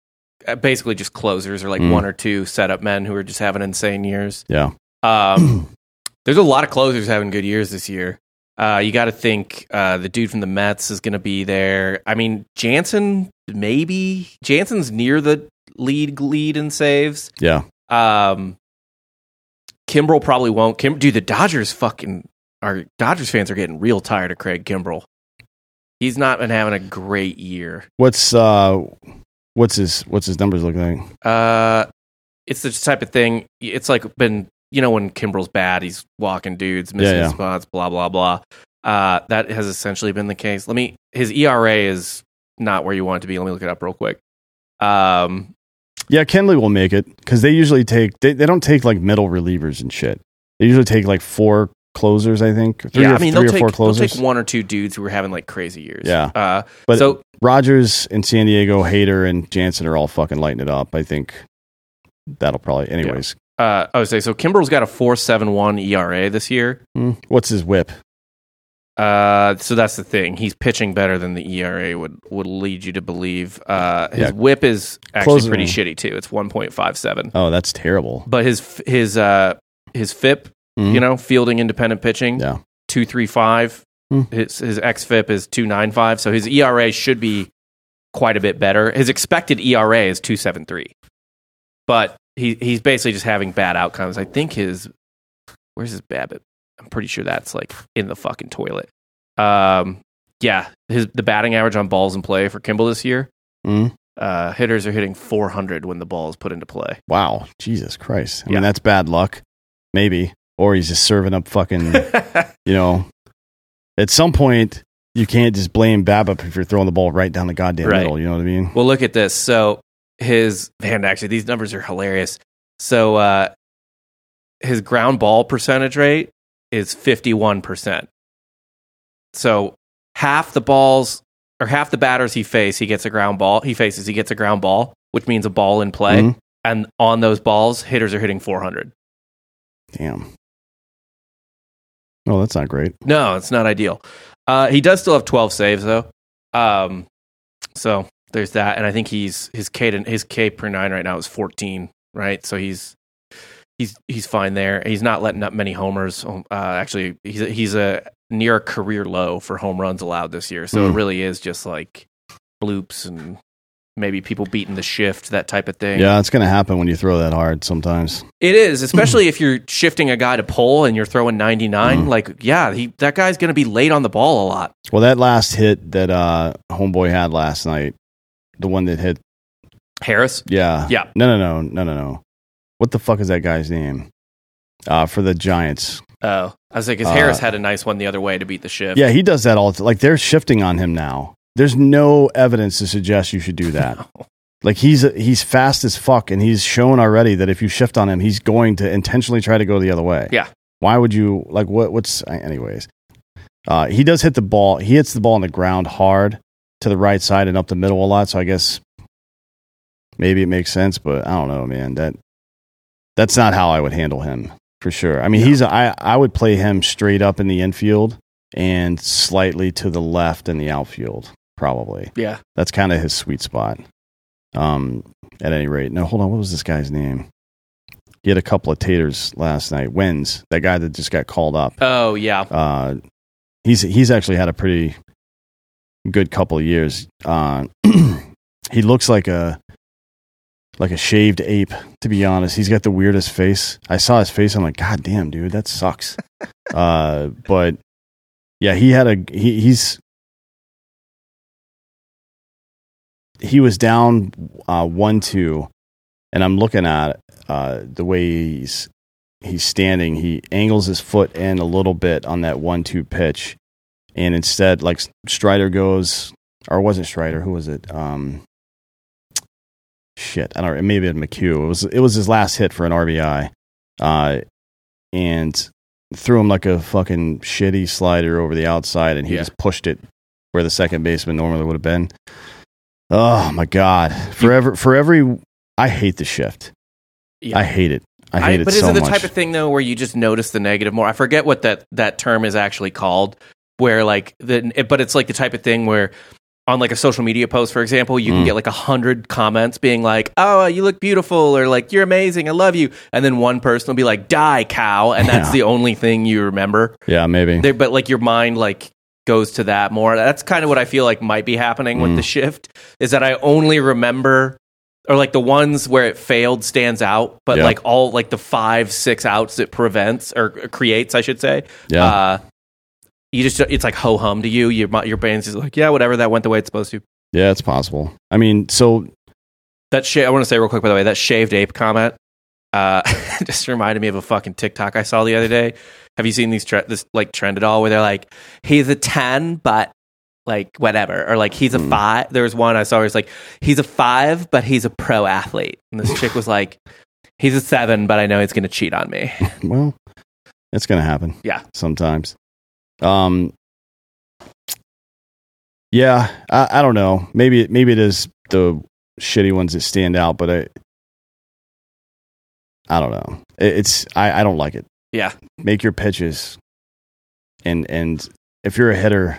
basically just closers or like Mm. one or two setup men who are just having insane years. Yeah. Um, there's a lot of closers having good years this year. Uh, you got to think uh, the dude from the Mets is going to be there. I mean, Jansen maybe Jansen's near the lead lead in saves. Yeah. Um, Kimbrel probably won't. Kim, dude, the Dodgers fucking our Dodgers fans are getting real tired of Craig Kimbrel. He's not been having a great year. What's uh what's his what's his numbers look like? Uh, it's the type of thing. It's like been you know when Kimbrel's bad, he's walking dudes, missing Yeah, yeah. spots, blah blah blah. Uh, that has essentially been the case. Let me. His ERA is not where you want it to be. Let me look it up real quick. Um, Yeah, Kenley will make it because they usually take they, they don't take like middle relievers and shit. They usually take like four closers, I think. Three yeah, or, I mean three they'll or take four they'll closers. take one or two dudes who are having like crazy years. Yeah. Uh, But so Rogers and San Diego, Hader and Jansen are all fucking lighting it up. I think that'll probably anyways. uh, I would say so. Kimbrel's got a four seven one ERA this year. Hmm. What's his whip? Uh, so that's the thing. He's pitching better than the ERA would would lead you to believe. Uh, his Yeah. WHIP is actually Closing pretty shitty too. It's one point five seven. Oh, that's terrible. But his his uh his FIP, Mhm. you know, fielding independent pitching, Yeah. two three five. Hmm. His his xFIP is two nine five. So his ERA should be quite a bit better. His expected ERA is two seven three. But he he's basically just having bad outcomes. I think his where's his BABIP? I'm pretty sure that's like in the fucking toilet. Um, yeah, his the batting average on balls in play for Kimbrel this year. Mhm. Uh, hitters are hitting 400 when the ball is put into play. Wow. Jesus Christ. I Yeah. mean that's bad luck. Maybe. Or he's just serving up fucking you know, at some point you can't just blame BABIP if you're throwing the ball right down the goddamn Right. middle. You know what I mean? Well, look at this. So his and actually these numbers are hilarious. So uh, his ground ball percentage rate is fifty one percent. So half the balls or half the batters he faces, he gets a ground ball. He faces, he gets a ground ball, which means a ball in play. Mhm. And on those balls, hitters are hitting four hundred. Damn. Oh, that's not great. No, it's not ideal. Uh, he does still have 12 saves though. Um, so there's that, and I think he's his K to, his K per nine right now is 14. Right, so he's he's he's fine there. He's not letting up many homers. Um, Uh, actually, he's a, he's a near a career low for home runs allowed this year. So it Mm. really is just like bloops and maybe people beating the shift, that type of thing. Yeah, it's going to happen when you throw that hard sometimes. It is, especially if you're shifting a guy to pull and you're throwing 99. Mm. Like, yeah, he that guy's going to be late on the ball a lot. Well, that last hit that uh, Homeboy had last night, the one that hit, Harris, yeah. Yeah. No, no, no, no, no, no. What the fuck is that guy's name? Uh, for the Giants. Oh, I was like, 'cause Uh, Harris had a nice one the other way to beat the shift. Yeah, he does that all the Like they're shifting on him now. There's no evidence to suggest you should do that. Like he's he's fast as fuck, and he's shown already that if you shift on him, he's going to intentionally try to go the other way. Yeah. Why would you like what? What's anyways? Uh, he does hit the ball. He hits the ball on the ground hard to the right side and up the middle a lot. So I guess maybe it makes sense, but I don't know, man. That that's not how I would handle him for sure. I mean, he's I I would play him straight up in the infield and slightly to the left in the outfield, probably. Yeah. That's kind of his sweet spot. Um, at any rate, no, hold on. What was this guy's name? He had a couple of taters last night. Wins that guy that just got called up. Oh, yeah. Uh, he's he's actually had a pretty good couple of years. Uh, he looks like a like a shaved ape. To be honest, he's got the weirdest face. I saw his face. I'm like, God damn, dude, that sucks. uh, but yeah, he had a he, he's he was down uh, one two, and I'm looking at uh, the way he's he's standing. He angles his foot in a little bit on that one two pitch, and instead, like Strider goes, or wasn't Strider? Who was it? Um, shit, I don't. It may have been McHugh. It was it was his last hit for an RBI, uh, and threw him like a fucking shitty slider over the outside, and he Yeah. just pushed it where the second baseman normally would have been. Oh my god! Forever, for every, I hate the shift. Yeah. I hate it. I hate it but so is it the much. type of thing though where you just notice the negative more? I forget what that that term is actually called. Where like the but it's like the type of thing where on like a social media post, for example, you can Mm. get like a hundred comments being like, "Oh, you look beautiful," or like, "You're amazing, I love you," and then one person will be like, "Die, cow," and that's Yeah. the only thing you remember. yeah, maybe. There, but like your mind like goes to that more. That's kind of what I feel like might be happening with Mm. the shift is that I only remember or like the ones where it failed stands out, but Yeah. like all like the five six outs it prevents or creates, I should say. Yeah. Uh, you just it's like ho hum to you. Your your brain's just like yeah, whatever. That went the way it's supposed to. Yeah, it's possible. I mean, so That sh- I want to say real quick by the way that shaved ape comment uh, just reminded me of a fucking TikTok I saw the other day. Have you seen these tre- this like trend at all where they're like he's a ten but like whatever or like he's a Mm. five. There was one I saw where it's like he's a five but he's a pro athlete and this chick was like he's a seven but I know he's gonna cheat on me. well, it's gonna happen. Yeah. sometimes. Um, yeah, I, I don't know. Maybe maybe it is the shitty ones that stand out, but I, I don't know. It's I, I don't like it. Yeah. make your pitches, and and if you're a hitter,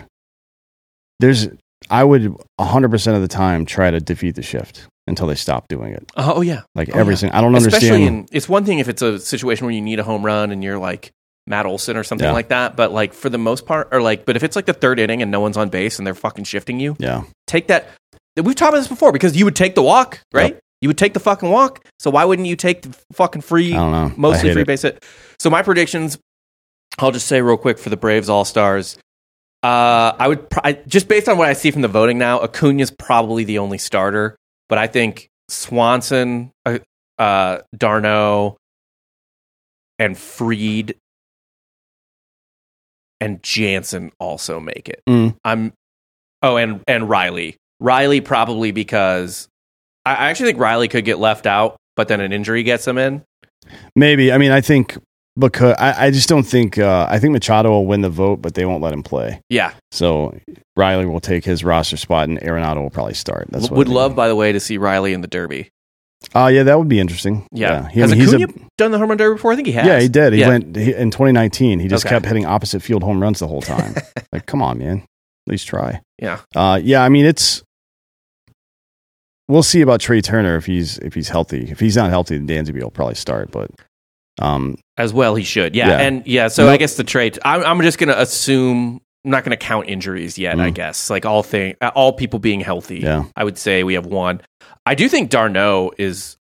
there's I would hundred percent of the time try to defeat the shift until they stop doing it. Oh, oh yeah. Like Oh, every yeah. single, I don't Especially understand. in it's one thing if it's a situation where you need a home run and you're like Matt Olson or something Yeah. like that, but like for the most part, or like, but if it's like the third inning and no one's on base and they're fucking shifting you, yeah, take that. We've talked about this before because you would take the walk, right? You would take the fucking walk. So why wouldn't you take the fucking free, I don't know. Mostly free it. base hit? So my predictions, I'll just say real quick for the Braves All Stars. Uh, I would pr- I, just based on what I see from the voting now, Acuna's probably the only starter, but I think Swanson, uh, uh, d'Arnaud, and Fried and Jansen also make it. Mm. I'm oh, and and Riley, Riley probably because I, I actually think Riley could get left out, but then an injury gets him in. Maybe. I mean, I think because I, I just don't think uh, I think Machado will win the vote, but they won't let him play. Yeah, So Riley will take his roster spot, and Arenado will probably start. That's what I would love by the way to see Riley in the Derby. Uh, yeah, that would be interesting. Yeah. He, I Has mean, he's Acuna done the home run derby before? I think he has. yeah, he did. He Yeah. went he, in 2019. He just Okay. kept hitting opposite field home runs the whole time. like, come on, man. At least try. Yeah. Uh, yeah, I mean, it's. We'll see about Trea Turner if he's if he's healthy. If he's not healthy, then Dansby will probably start. But um, As well, he should. Yeah. Yeah. And yeah, so No- I guess the trade, I'm, I'm just going to assume, I'm not going to count injuries yet, I Mm. guess. Like all thing, all people being healthy. yeah, I would say we have one. I do think d'Arnaud is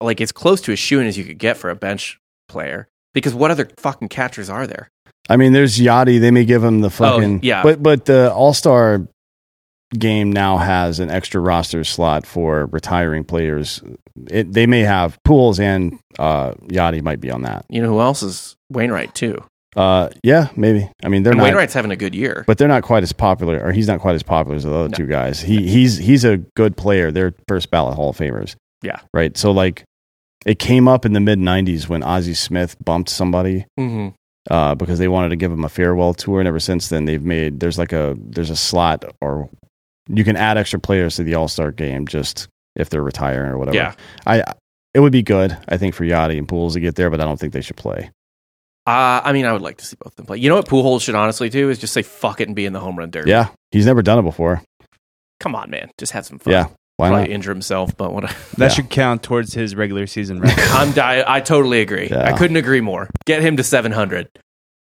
like as close to a shoe as you could get for a bench player because what other fucking catchers are there? I mean, there's Yadi. They may give him the fucking Oh, yeah. But but the All Star game now has an extra roster slot for retiring players. It, they may have Pujols and uh, Yadi might be on that. You know who else is Wainwright too? Uh, yeah, maybe. I mean, they're And not. Wainwright's having a good year. but they're not quite as popular, or he's not quite as popular as the other No. two guys. He he's he's a good player. They're first ballot Hall of Famers. Yeah. right. So like, it came up in the mid '90s when Ozzie Smith bumped somebody hmm uh, because they wanted to give him a farewell tour, and ever since then they've made there's like a there's a slot or you can add extra players to the All Star game just if they're retiring or whatever. Yeah. I it would be good I think for Yadi and Pujols to get there, but I don't think they should play. Uh, I mean, I would like to see both of them play. You know what Pujols should honestly do is just say fuck it and be in the home run derby. Yeah, he's never done it before. Come on, man. Just have some fun. Yeah, why Probably not? injure himself, but what? That Yeah. should count towards his regular season record. I'm di- I totally agree. Yeah. I couldn't agree more. Get him to 700.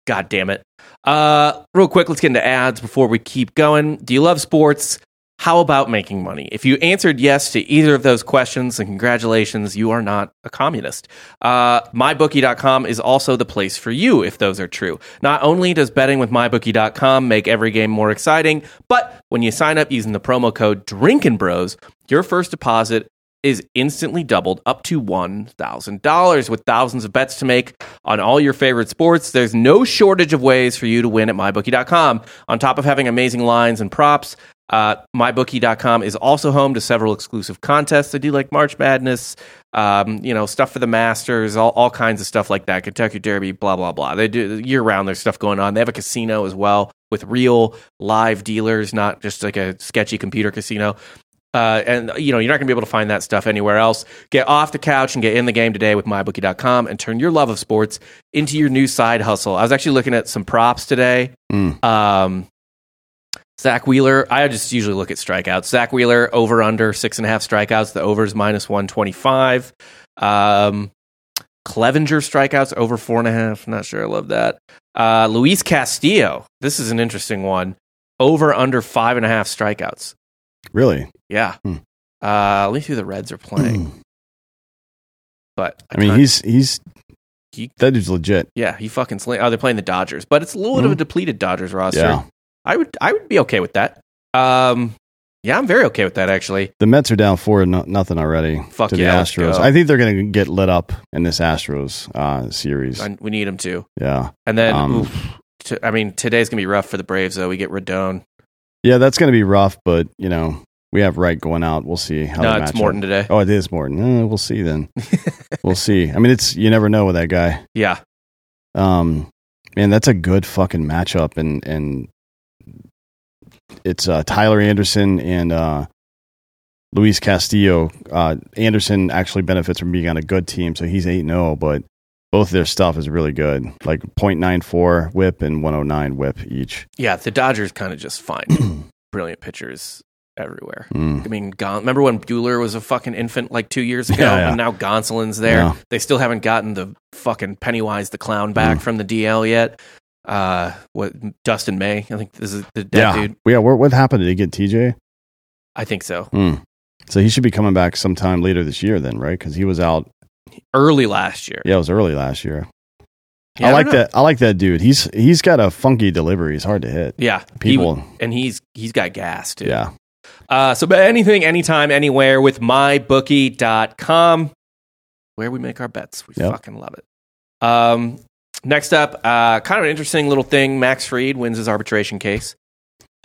God damn it. Uh, real quick, let's get into ads before we keep going. Do you love sports? How about making money? If you answered yes to either of those questions, then congratulations, you are not a communist. Uh, MyBookie.com is also the place for you if those are true. Not only does betting with MyBookie.com make every game more exciting, but when you sign up using the promo code Drinkin' Bros, your first deposit is instantly doubled up to $1,000 with thousands of bets to make on all your favorite sports. There's no shortage of ways for you to win at mybookie.com. On top of having amazing lines and props, uh, mybookie.com is also home to several exclusive contests. They do like March Madness, um, you know, stuff for the Masters, all, all kinds of stuff like that. Kentucky Derby, blah, blah, blah. They do year round, there's stuff going on. They have a casino as well with real live dealers, not just like a sketchy computer casino. Uh, and you know you're not going to be able to find that stuff anywhere else. Get off the couch and get in the game today with mybookie.com and turn your love of sports into your new side hustle. I was actually looking at some props today. Mm. Um, Zack Wheeler, I just usually look at strikeouts. Zack Wheeler over under six and a half strikeouts. The over is minus one twenty five. Um, Clevinger strikeouts over four and a half. Not sure I love that. Uh, Luis Castillo, this is an interesting one. Over under five and a half strikeouts. Really? Yeah. Hmm. Uh, let me see who the Reds are playing. But I mean, he's he's He- that dude's legit. yeah, he fucking sling. Oh, they're playing the Dodgers, but it's a little bit of a depleted Dodgers roster. Hmm. Yeah, I would I would be okay with that. Um, yeah, I'm very okay with that actually. the Mets are down four no, nothing already Fuck to yeah, the let's Astros. go. I think they're going to get lit up in this Astros uh, series. I, we need him to. Yeah, And then, Um, oof, t- I mean, today's gonna be rough for the Braves though. We get Rodon. yeah, that's going to be rough. But you know, we have Wright going out. We'll see how. No, it's match Morton up. today. Oh, it is Morton. Eh, we'll see then. we'll see. I mean, it's you never know with that guy. Yeah, Um, man, that's a good fucking matchup, and and it's uh, Tyler Anderson and uh, Luis Castillo. Uh, Anderson actually benefits from being on a good team, so he's 8 0, But both their stuff is really good, like .94 WHIP and one hundred nine WHIP each. yeah. The Dodgers kind of just find brilliant pitchers everywhere. Mm. I mean, Gon- remember when Buehler was a fucking infant like two years ago, Yeah, yeah. and now Gonsolin's there. Yeah. They still haven't gotten the fucking Pennywise the clown back Mm. from the DL yet. Uh, what Dustin May? I think this is the dead yeah, dude. yeah. What, what happened? Did he get TJ? I think so. Mm. So he should be coming back sometime later this year, then, right? Because he was out. Early last year. Yeah, it was early last year. Yeah, I don't like know. that. I like that dude. He's he's got a funky delivery. He's hard to hit. Yeah, he- People- and he's he's got gas too. Yeah. Uh, so, but anything, anytime, anywhere with mybookie.com, where we make our bets. We Yep. fucking love it. Um, next up, uh, kind of an interesting little thing. Max Fried wins his arbitration case.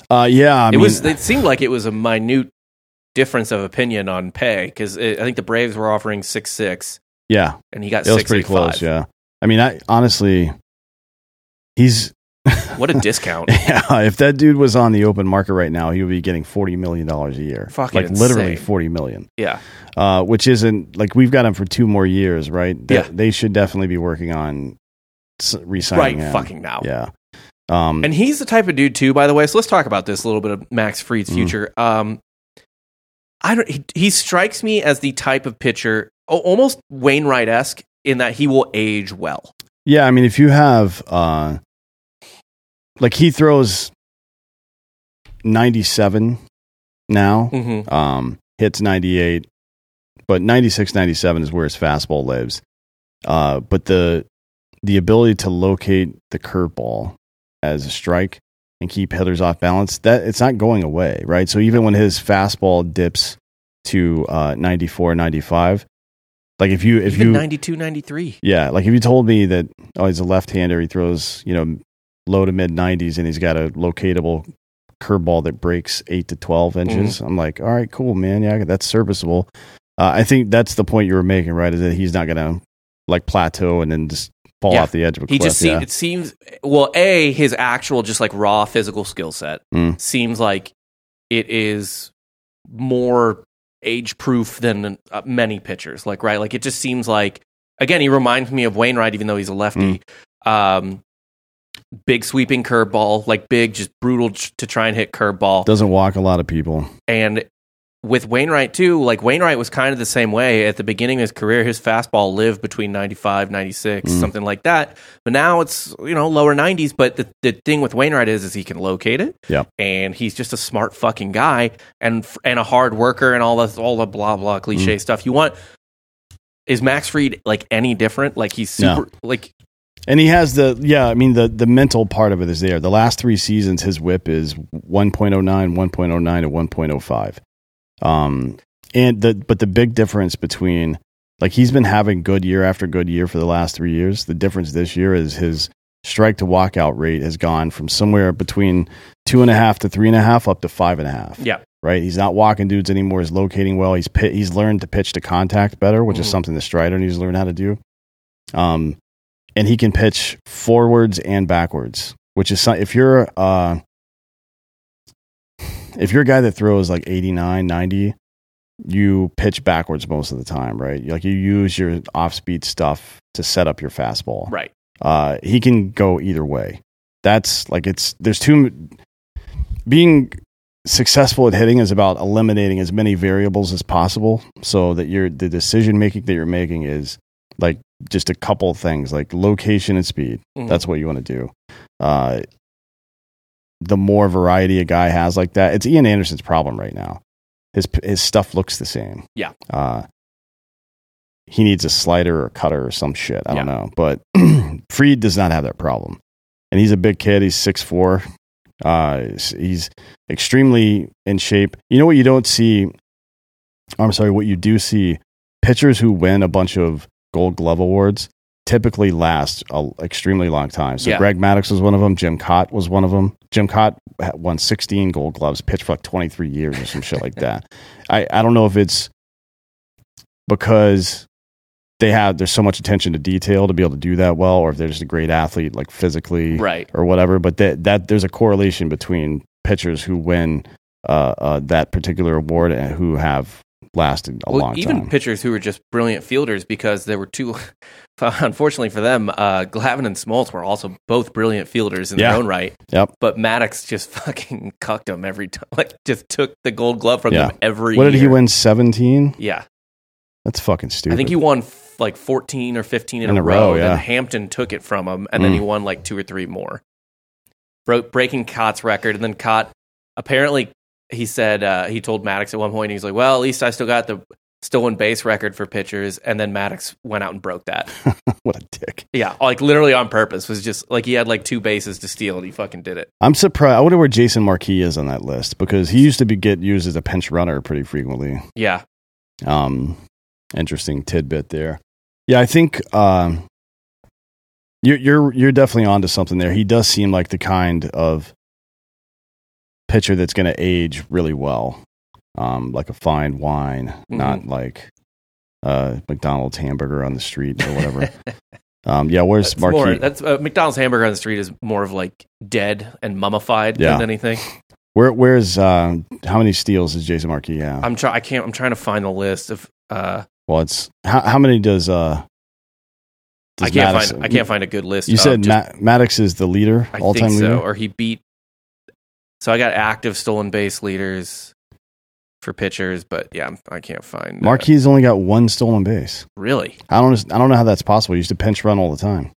Uh, yeah. I it mean, was. It seemed like it was a minute difference of opinion on pay because I think the Braves were offering six six, yeah. and he got It was pretty close. Yeah. I mean, I honestly, he's What a discount. Yeah, if that dude was on the open market right now, he would be getting forty million dollars a year. Fucking like literally forty million. Yeah. Uh, which isn't like we've got him for two more years, right? They, Yeah. they should definitely be working on re-signing Right him. fucking now. Yeah. Um, And he's the type of dude too, by the way. So let's talk about this a little bit of Max Fried's Mhm. future. Um, I don't. He, he strikes me as the type of pitcher, al- almost Wainwright esque, in that he will age well. yeah, I mean, if you have uh, like he throws ninety-seven now, Mm-hmm. um, hits 98, but 96, 97 is where his fastball lives. Uh, but the the ability to locate the curveball as a strike and keep hitters off balance that it's not going away, right? So even when his fastball dips to uh, 94, 95, like if you if Even you 92, 93. yeah, like if you told me that oh he's a left-hander, he throws you know low to mid 90s, and he's got a locatable curveball that breaks eight to 12 inches, I'm like, all right, cool, man, yeah, that's serviceable. Uh, I think that's the point you were making, right? Is that he's not gonna like plateau and then just fall Yeah. off the edge of a He cliff. just seems, yeah. it seems, well, A, his actual just like raw physical skill set Mm. seems like it is more age proof than uh, many pitchers. Like, right? Like, it just seems like, again, he reminds me of Wainwright, even though he's a lefty. Mm. Um, big sweeping curveball, like big, just brutal to try and hit curveball. Doesn't walk a lot of people. And with Wainwright too, like Wainwright was kind of the same way at the beginning of his career. His fastball lived between 95, 96, Mm. something like that. But now it's, you know, lower 90s. But the, the thing with Wainwright is, is he can locate it. Yep. And he's just a smart fucking guy and, and a hard worker and all the, all the blah, blah cliche stuff you want. Is Max Fried like any different? Like he's No. super, like, And he has the yeah, I mean the the mental part of it is there. The last three seasons, his whip is 1.09, 1.09, and 1.05. Um, and the but the big difference between like he's been having good year after good year for the last three years. The difference this year is his strike to walkout rate has gone from somewhere between two and a half to three and a half up to five and a half. yeah. Right, he's not walking dudes anymore. He's locating well. He's pit, he's learned to pitch to contact better, which is Mhm. something that Strider needs to learn how to do. Um, and he can pitch forwards and backwards, which is if you're uh, if you're a guy that throws like 89, 90, you pitch backwards most of the time, right? Like you use your off speed stuff to set up your fastball. Right. Uh, he can go either way. That's like it's there's two being successful at hitting is about eliminating as many variables as possible so that your the decision making that you're making is like just a couple of things like location and speed. Mhm. That's what you want to do. Uh, the more variety a guy has like that, it's Ian Anderson's problem right now. His his stuff looks the same. Yeah. Uh, he needs a slider or a cutter or some shit. I don't know, but Fried does not have that problem, and he's a big kid. He's six four. Uh, he's- he's extremely in shape. You know what you don't see? I'm sorry, what you do see? Pitchers who win a bunch of Gold Glove awards typically last an extremely long time. So Yeah. Greg Maddux was one of them. Jim Kaat was one of them. Jim Kaat won 16 Gold Gloves, pitched for like 23 years or some shit like that. I I don't know if it's because they have there's so much attention to detail to be able to do that well, or if they're just a great athlete, like physically Right. or whatever. But that that there's a correlation between pitchers who win uh, uh, that particular award and who have lasted a well, long even time. Even pitchers who were just brilliant fielders because there were two. Unfortunately for them, uh, Glavine and Smoltz were also both brilliant fielders in Yeah. their own right. Yep. But Maddux just fucking cucked them every time. Like, just took the Gold Glove from Yeah. them every. What did he win? 17. Yeah, That's fucking stupid. I think he won f- like fourteen or fifteen in, In a, a row. row, yeah. Then Hampton took it from him, and then Mm. he won like two or three more, Broke, breaking Kaat's record. And then Kaat apparently he said uh, he told Maddux at one point he's like, "Well, at least I still got the stolen base record for pitchers." And then Maddux went out and broke that. what a dick. yeah, like literally on purpose. Was just like he had like two bases to steal, and he fucking did it. I'm surprised. I wonder where Jason Marquis is on that list because he used to be get used as a pinch runner pretty frequently. Yeah, Um, interesting tidbit there. Yeah, I think um, you're you're you're definitely onto something there. He does seem like the kind of pitcher that's going to age really well, um, like a fine wine, not like uh, McDonald's hamburger on the street or whatever. Um, yeah, where's That's Marquis? more, that's uh, McDonald's hamburger on the street is more of like dead and mummified Yeah. than anything. Where where's uh, how many steals does Jason Marquis have? I'm trying. I can't. I'm trying to find the list of. Uh, well, it's how, how many does uh? I can't Maddux- find. I can't find a good list. You said just- Ma- Maddux is the leader, all time so, leader. or he beat. So I got active stolen base leaders for pitchers, but yeah, I'm- can't find. uh, Marquis only got one stolen base. really? I don't. I don't know how that's possible. He used to pinch run all the time.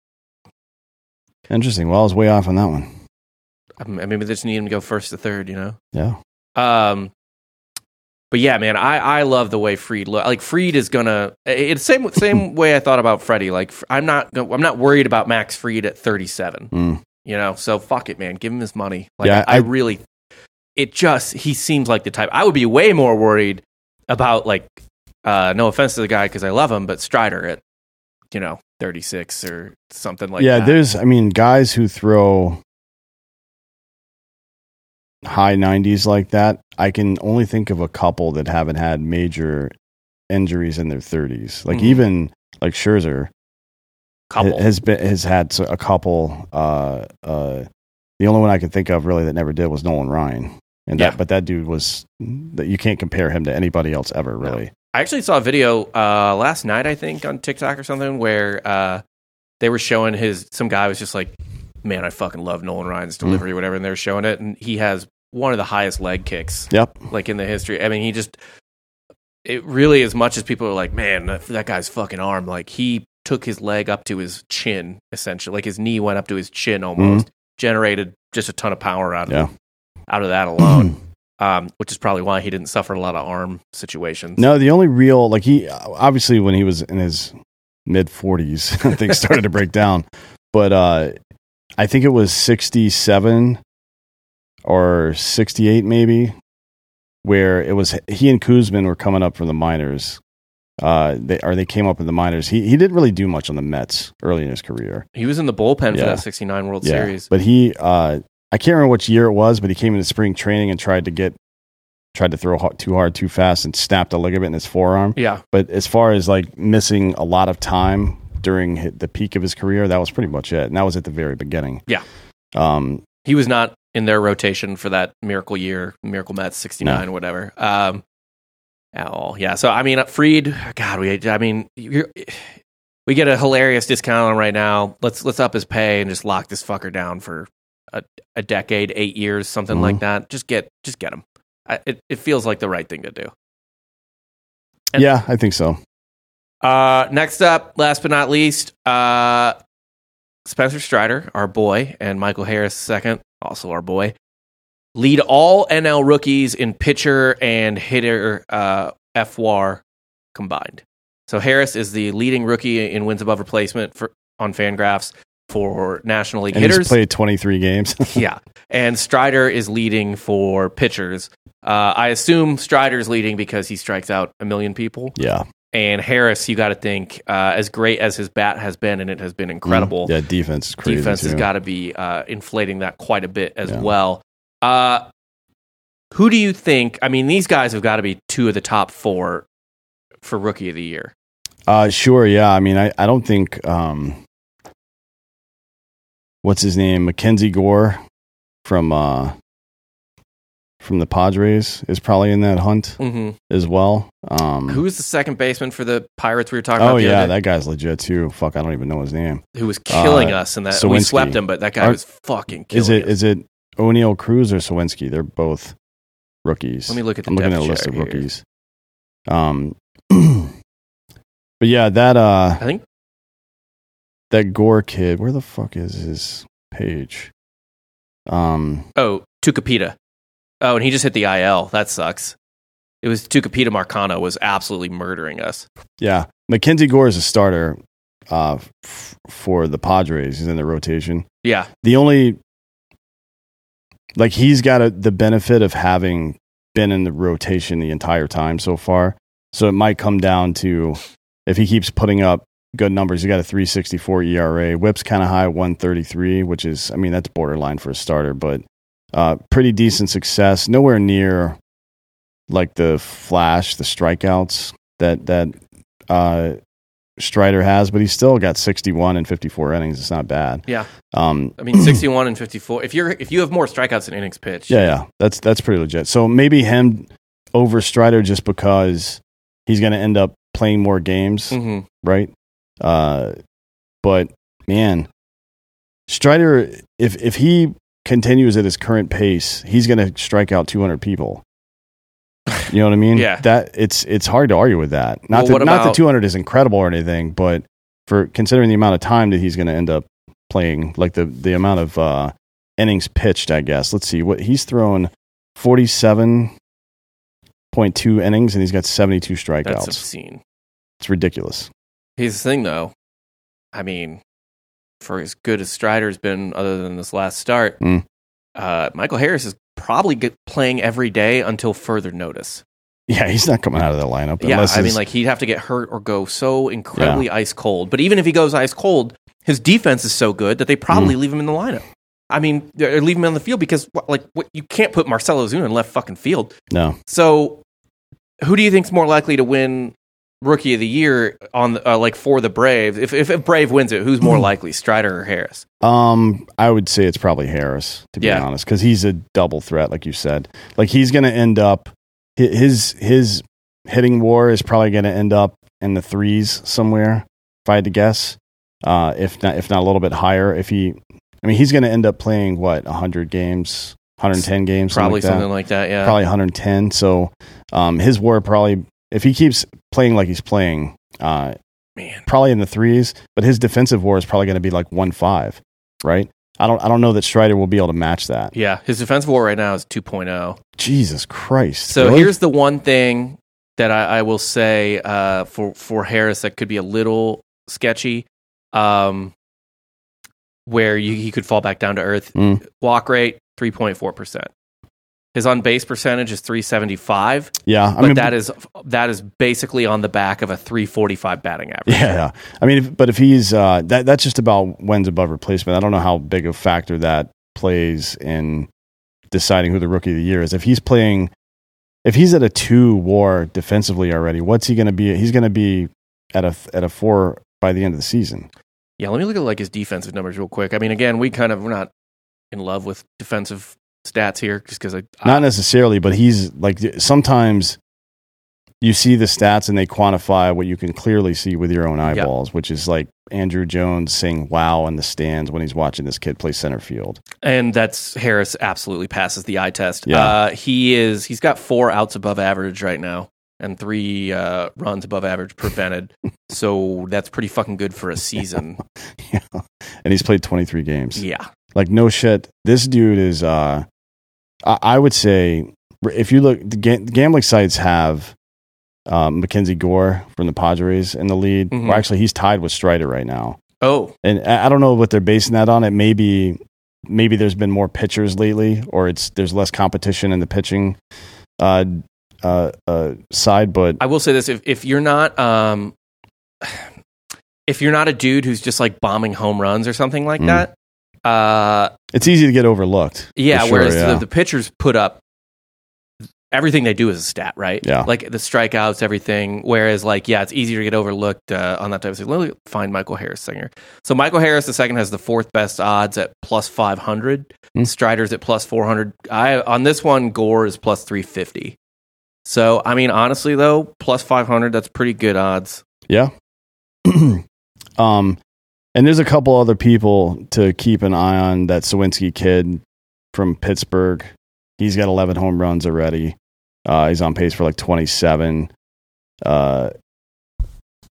Interesting. Well, I was way off on that one. I mean, maybe they just need him to go first to third. You know. Yeah. Um, but yeah, man, I, I love the way Fried look. Like Fried is gonna. It's same same way I thought about Freddie. Like I'm not I'm not worried about Max Fried at 37. Mm. You know, so fuck it, man. Give him his money. Like Yeah, I, I really. It just he seems like the type. I would be way more worried about like. Uh, no offense to the guy because I love him, but Strider at you know 36 or something like that. yeah, that. there's. I mean, guys who throw high 90s like that. I can only think of a couple that haven't had major injuries in their 30s. Like Mhm. even like Scherzer couple. has been has had a couple. Uh, uh, the only one I can think of really that never did was Nolan Ryan. And that, Yeah. but that dude was that you can't compare him to anybody else ever, really. I actually saw a video uh, last night, I think, on TikTok or something, where uh, they were showing his. Some guy was just like, "Man, I fucking love Nolan Ryan's Mm-hmm. delivery, or whatever," and they were showing it, and he has one of the highest leg kicks, Yep. like in the history. I mean, he just. It really, as much as people are like, "Man, that, that guy's fucking arm," like he took his leg up to his chin, essentially, like his knee went up to his chin almost, generated just a ton of power out of Mm-hmm. Yeah. out of that alone. Um, which is probably why he didn't suffer a lot of arm situations. No, the only real like he obviously when he was in his mid forties, things started to break down. But uh, I think it was sixty seven or sixty eight, maybe, where it was he and Koosman were coming up from the minors. Uh, they or they came up in the minors. He he didn't really do much on the Mets early in his career. He was in the bullpen for that 69 World Series. But he, uh, I can't remember which year it was, but he came into spring training and tried to get, tried to throw too hard, too fast, and snapped a ligament in his forearm. Yeah. But as far as like missing a lot of time during the peak of his career, that was pretty much it. And that was at the very beginning. Yeah. Um, He was not in their rotation for that miracle year, Miracle Mets 69, whatever. Um, at all. Yeah. So, I mean, Fried, God, we, I mean, you're, we get a hilarious discount on right now. Let's, let's up his pay and just lock this fucker down for a, a decade, eight years, something Mhm. like that. Just get, just get him. I, it, it feels like the right thing to do. And- yeah, I think so. Uh, next up, last but not least, uh, Spencer Strider, our boy, and Michael Harris, second, also our boy, lead all NL rookies in pitcher and hitter uh, FWAR combined. So Harris is the leading rookie in wins above replacement for on Fangraphs for National League And hitters. he's played 23 games. yeah, and Strider is leading for pitchers. Uh, I assume Strider's leading because he strikes out a million people. yeah. And Harris, you got to think, uh, as great as his bat has been, and it has been incredible, Mm-hmm. Yeah, defense is crazy. defense has got to be uh, inflating that quite a bit as Yeah. well. Uh, who do you think? I mean, these guys have got to be two of the top four for rookie of the year. Uh, sure. Yeah. I mean, I, I don't think, um, what's his name? Mackenzie Gore from, uh, from the Padres is probably in that hunt Mm-hmm. as well. Um, Who's the second baseman for the Pirates we were talking oh about? the yeah, that guy's legit too. Fuck, I don't even know his name. who was killing uh, us, and that we swept him, but that guy Are- was fucking killing Is it us. is it Oneil Cruz or Suwinski? They're both rookies. Let me look at the I'm looking at a list of here. rookies. Um, but yeah, that uh, I think that Gore kid. Where the fuck is his page? Um, Oh, Tucupita. Oh, and he just hit the IL. That sucks. It was Tucupita Marcano was absolutely murdering us. yeah, Mackenzie Gore is a starter uh, f- for the Padres. He's in the rotation. Yeah, the only like he's got a, the benefit of having been in the rotation the entire time so far. So it might come down to if he keeps putting up good numbers. He got a 364 ERA. Whip's kind of high, 133, which is I mean that's borderline for a starter, but uh, pretty decent success. Nowhere near like the flash, the strikeouts that that uh, Strider has, but he's still got 61 and 54 innings. It's not bad. Yeah, Um, I mean, 61 and 54. If you're if you have more strikeouts than innings pitched, yeah, yeah, that's that's pretty legit. So maybe him over Strider just because he's going to end up playing more games, hmm right? Uh, but man, Strider, if if he continues at his current pace, he's going to strike out 200 people. You know what I mean? Yeah. That it's it's hard to argue with that. Not Well, that not that 200 is incredible or anything, but for considering the amount of time that he's going to end up playing, like the the amount of uh, innings pitched, I guess. Let's see what he's thrown 47.2 innings and he's got 72 strikeouts. that's obscene. it's ridiculous. Here's the thing, though. I mean, for as good as Strider's been, other than this last start, Mm. uh, Michael Harris is probably get, playing every day until further notice. Yeah, he's not coming out of the lineup. Yeah, I mean, like he'd have to get hurt or go so incredibly ice cold. But even if he goes ice cold, his defense is so good that they Mm. probably leave him in the lineup. I mean, or leave him on the field because, like, what, you can't put Marcell Ozuna in left fucking field. no, So, who do you think's more likely to win Rookie of the Year on the, uh, like for the Braves? If, if if Brave wins it, who's more likely, Strider or Harris? Um, I would say it's probably Harris to be Yeah. honest, because he's a double threat, like you said. Like he's going to end up hi- his his hitting war is probably going to end up in the threes somewhere. If I had to guess, uh, if not if not a little bit higher, if he, I mean, he's going to end up playing what hundred games, hundred ten games, Probably something like something like that. Yeah. probably 110. So um, his war probably, if he keeps playing like he's playing, uh, Man. probably in the threes. But his defensive war is probably going to be like one five, right? I don't, I don't know that Strider will be able to match that. Yeah. His defensive war right now is 2.0. Jesus Christ! So Really? here's the one thing that I, I will say uh, for for Harris that could be a little sketchy, um, where you, he could fall back down to earth. Mm. Walk rate three point four percent. His on base percentage is three seventy five, yeah. I but mean, that is that is basically on the back of a three forty five batting average. Yeah, yeah. I mean, if, but if he's uh, that, that's just about when's above replacement. I don't know how big a factor that plays in deciding who the rookie of the year is. If he's playing, if he's at a two WAR defensively already, what's he going to be? He's going to be at a at a four by the end of the season. Yeah, let me look at like his defensive numbers real quick. I mean, again, we kind of we're not in love with defensive stats here, just because I, Not necessarily, but he's like sometimes you see the stats and they quantify what you can clearly see with your own eyeballs, which is like Andruw Jones saying "Wow" in the stands when he's watching this kid play center field. and that's Harris absolutely passes the eye test. Yeah. Uh, he is he's got four outs above average right now and three uh, runs above average prevented. so that's pretty fucking good for a season. Yeah. And he's played 23 games. yeah. Like no shit. This dude is. uh I, would say if you look, the gambling sites have um, Mackenzie Gore from the Padres in the lead. Mhm. Well, actually, he's tied with Strider right now, Oh, and I I don't know what they're basing that on. It may be maybe there's been more pitchers lately, or it's there's less competition in the pitching uh, uh, uh, side. But I will say this: if if you're not um, if you're not a dude who's just like bombing home runs or something like Mm. that, uh, it's easy to get overlooked. Yeah, sure, whereas yeah. The, the pitchers put up everything they do is a stat, right? Yeah. like the strikeouts, everything. Whereas, like, yeah, it's easier to get overlooked uh, on that type of thing. Let me find Michael Harris singer. So Michael Harris, the second, has the fourth best odds at plus five hundred. Hmm. Strider's at plus four hundred. I on this one, Gore is plus three fifty. So I mean, honestly though, plus five hundred, that's pretty good odds. Yeah. um, and there's a couple other people to keep an eye on. That Suwinski kid from Pittsburgh. He's got 11 home runs already. Uh, he's on pace for like 27. Uh,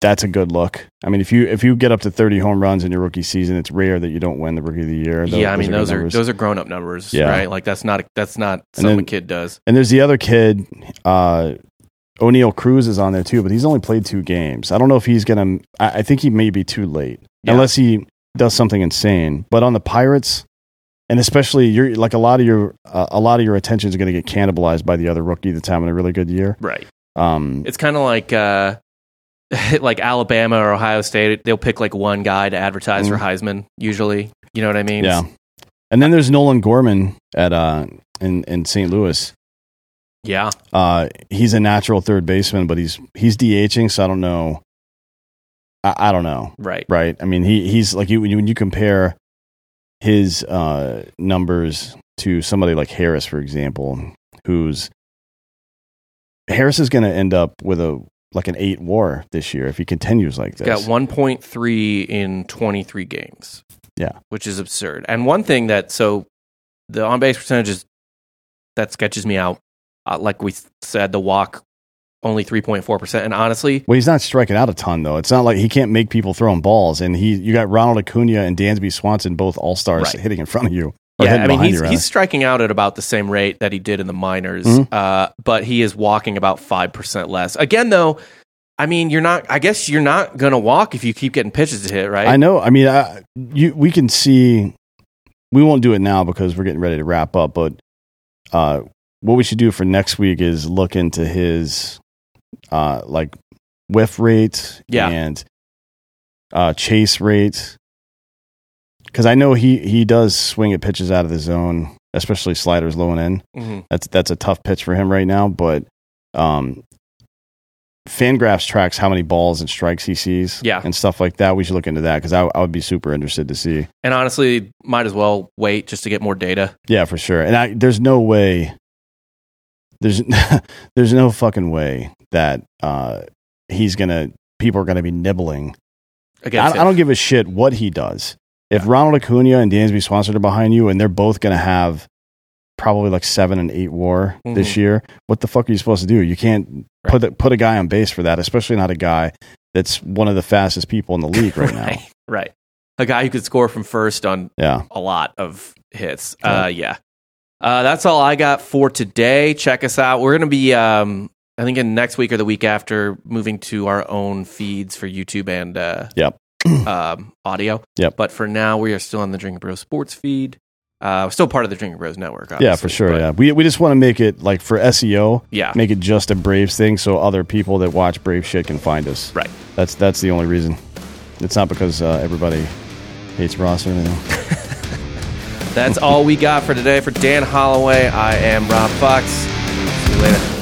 that's a good look. I mean, if you if you get up to 30 home runs in your rookie season, it's rare that you don't win the rookie of the year. Tho- yeah, I mean those are those are grown up numbers, Yeah. right? Like that's not that's not And something then- a kid does. And there's the other kid, uh, Oneil Cruz is on there too, but he's only played two games. I don't know if he's gonna. I, I think he may be too late Yeah. unless he does something insane. But on the Pirates, and especially you're like a lot of your uh, a lot of your attention is going to get cannibalized by the other rookie that's having a really good year. Right. Um, It's kind of like uh, like Alabama or Ohio State. They'll pick like one guy to advertise for Heisman. Usually, you know what I mean? Yeah. And then there's Nolan Gorman at uh in in St. Louis. Yeah. Uh, he's a natural third baseman, but he's he's DHing, so I don't know. I, I don't know. Right. Right. I mean, he he's like you when you, when you compare his uh, numbers to somebody like Harris, for example, who's Harris is going to end up with a like an eight WAR this year if he continues like this. Got 1.3 in 23 games. Yeah. Which is absurd. And one thing that, so the on base percentage is, that sketches me out. Uh, like we said, the walk only 3.4%. And honestly, Well, he's not striking out a ton though. It's not like he can't make people throw him balls, and he you got Ronald Acuna and Dansby Swanson both all stars Right. hitting in front of you. Yeah, I mean, he's, he's striking out at about the same rate that he did in the minors, Mhm. uh, but he is walking about 5% less. Again, though, I mean, you're not, I guess you're not going to walk if you keep getting pitches to hit, right? I know. I mean, I, you we can see. We won't do it now because we're getting ready to wrap up. But uh, what we should do for next week is look into his uh, like whiff rate Yeah. and uh, chase rate because I know he he does swing at pitches out of the zone, especially sliders low and in. Mhm. That's that's a tough pitch for him right now. But um, Fangraphs tracks how many balls and strikes he sees, Yeah. and stuff like that. We should look into that because I, I would be super interested to see. And honestly, might as well wait just to get more data. Yeah, for sure. And I, there's no way, there's there's no fucking way that uh, he's gonna people are gonna be nibbling. I, Against I don't give a shit what he does. If Ronald Acuna and Dansby Swanson are behind you, and they're both gonna have probably like seven and eight WAR this Mhm. year, what the fuck are you supposed to do? You can't put a, put a guy on base for that, especially not a guy that's one of the fastest people in the league right now. right, right. A guy who could score from first on Yeah. a lot of hits. Uh, yeah. Uh, that's all I got for today. Check us out. We're going to be, um, I think, in next week or the week after, moving to our own feeds for YouTube and uh, Yep. um, audio. Yep. But for now, we are still on the Drinking Bros Sports feed. Uh, we're still part of the Drinking Bros Network. Yeah, for sure. but- Yeah, we we just want to make it like for SEO. Yeah. make it just a Braves thing, so other people that watch Brave shit can find us. Right. That's that's the only reason. It's not because uh, everybody hates Ross or anything. That's all we got for today. For Dan Holloway, I am Rob Fox. See you later.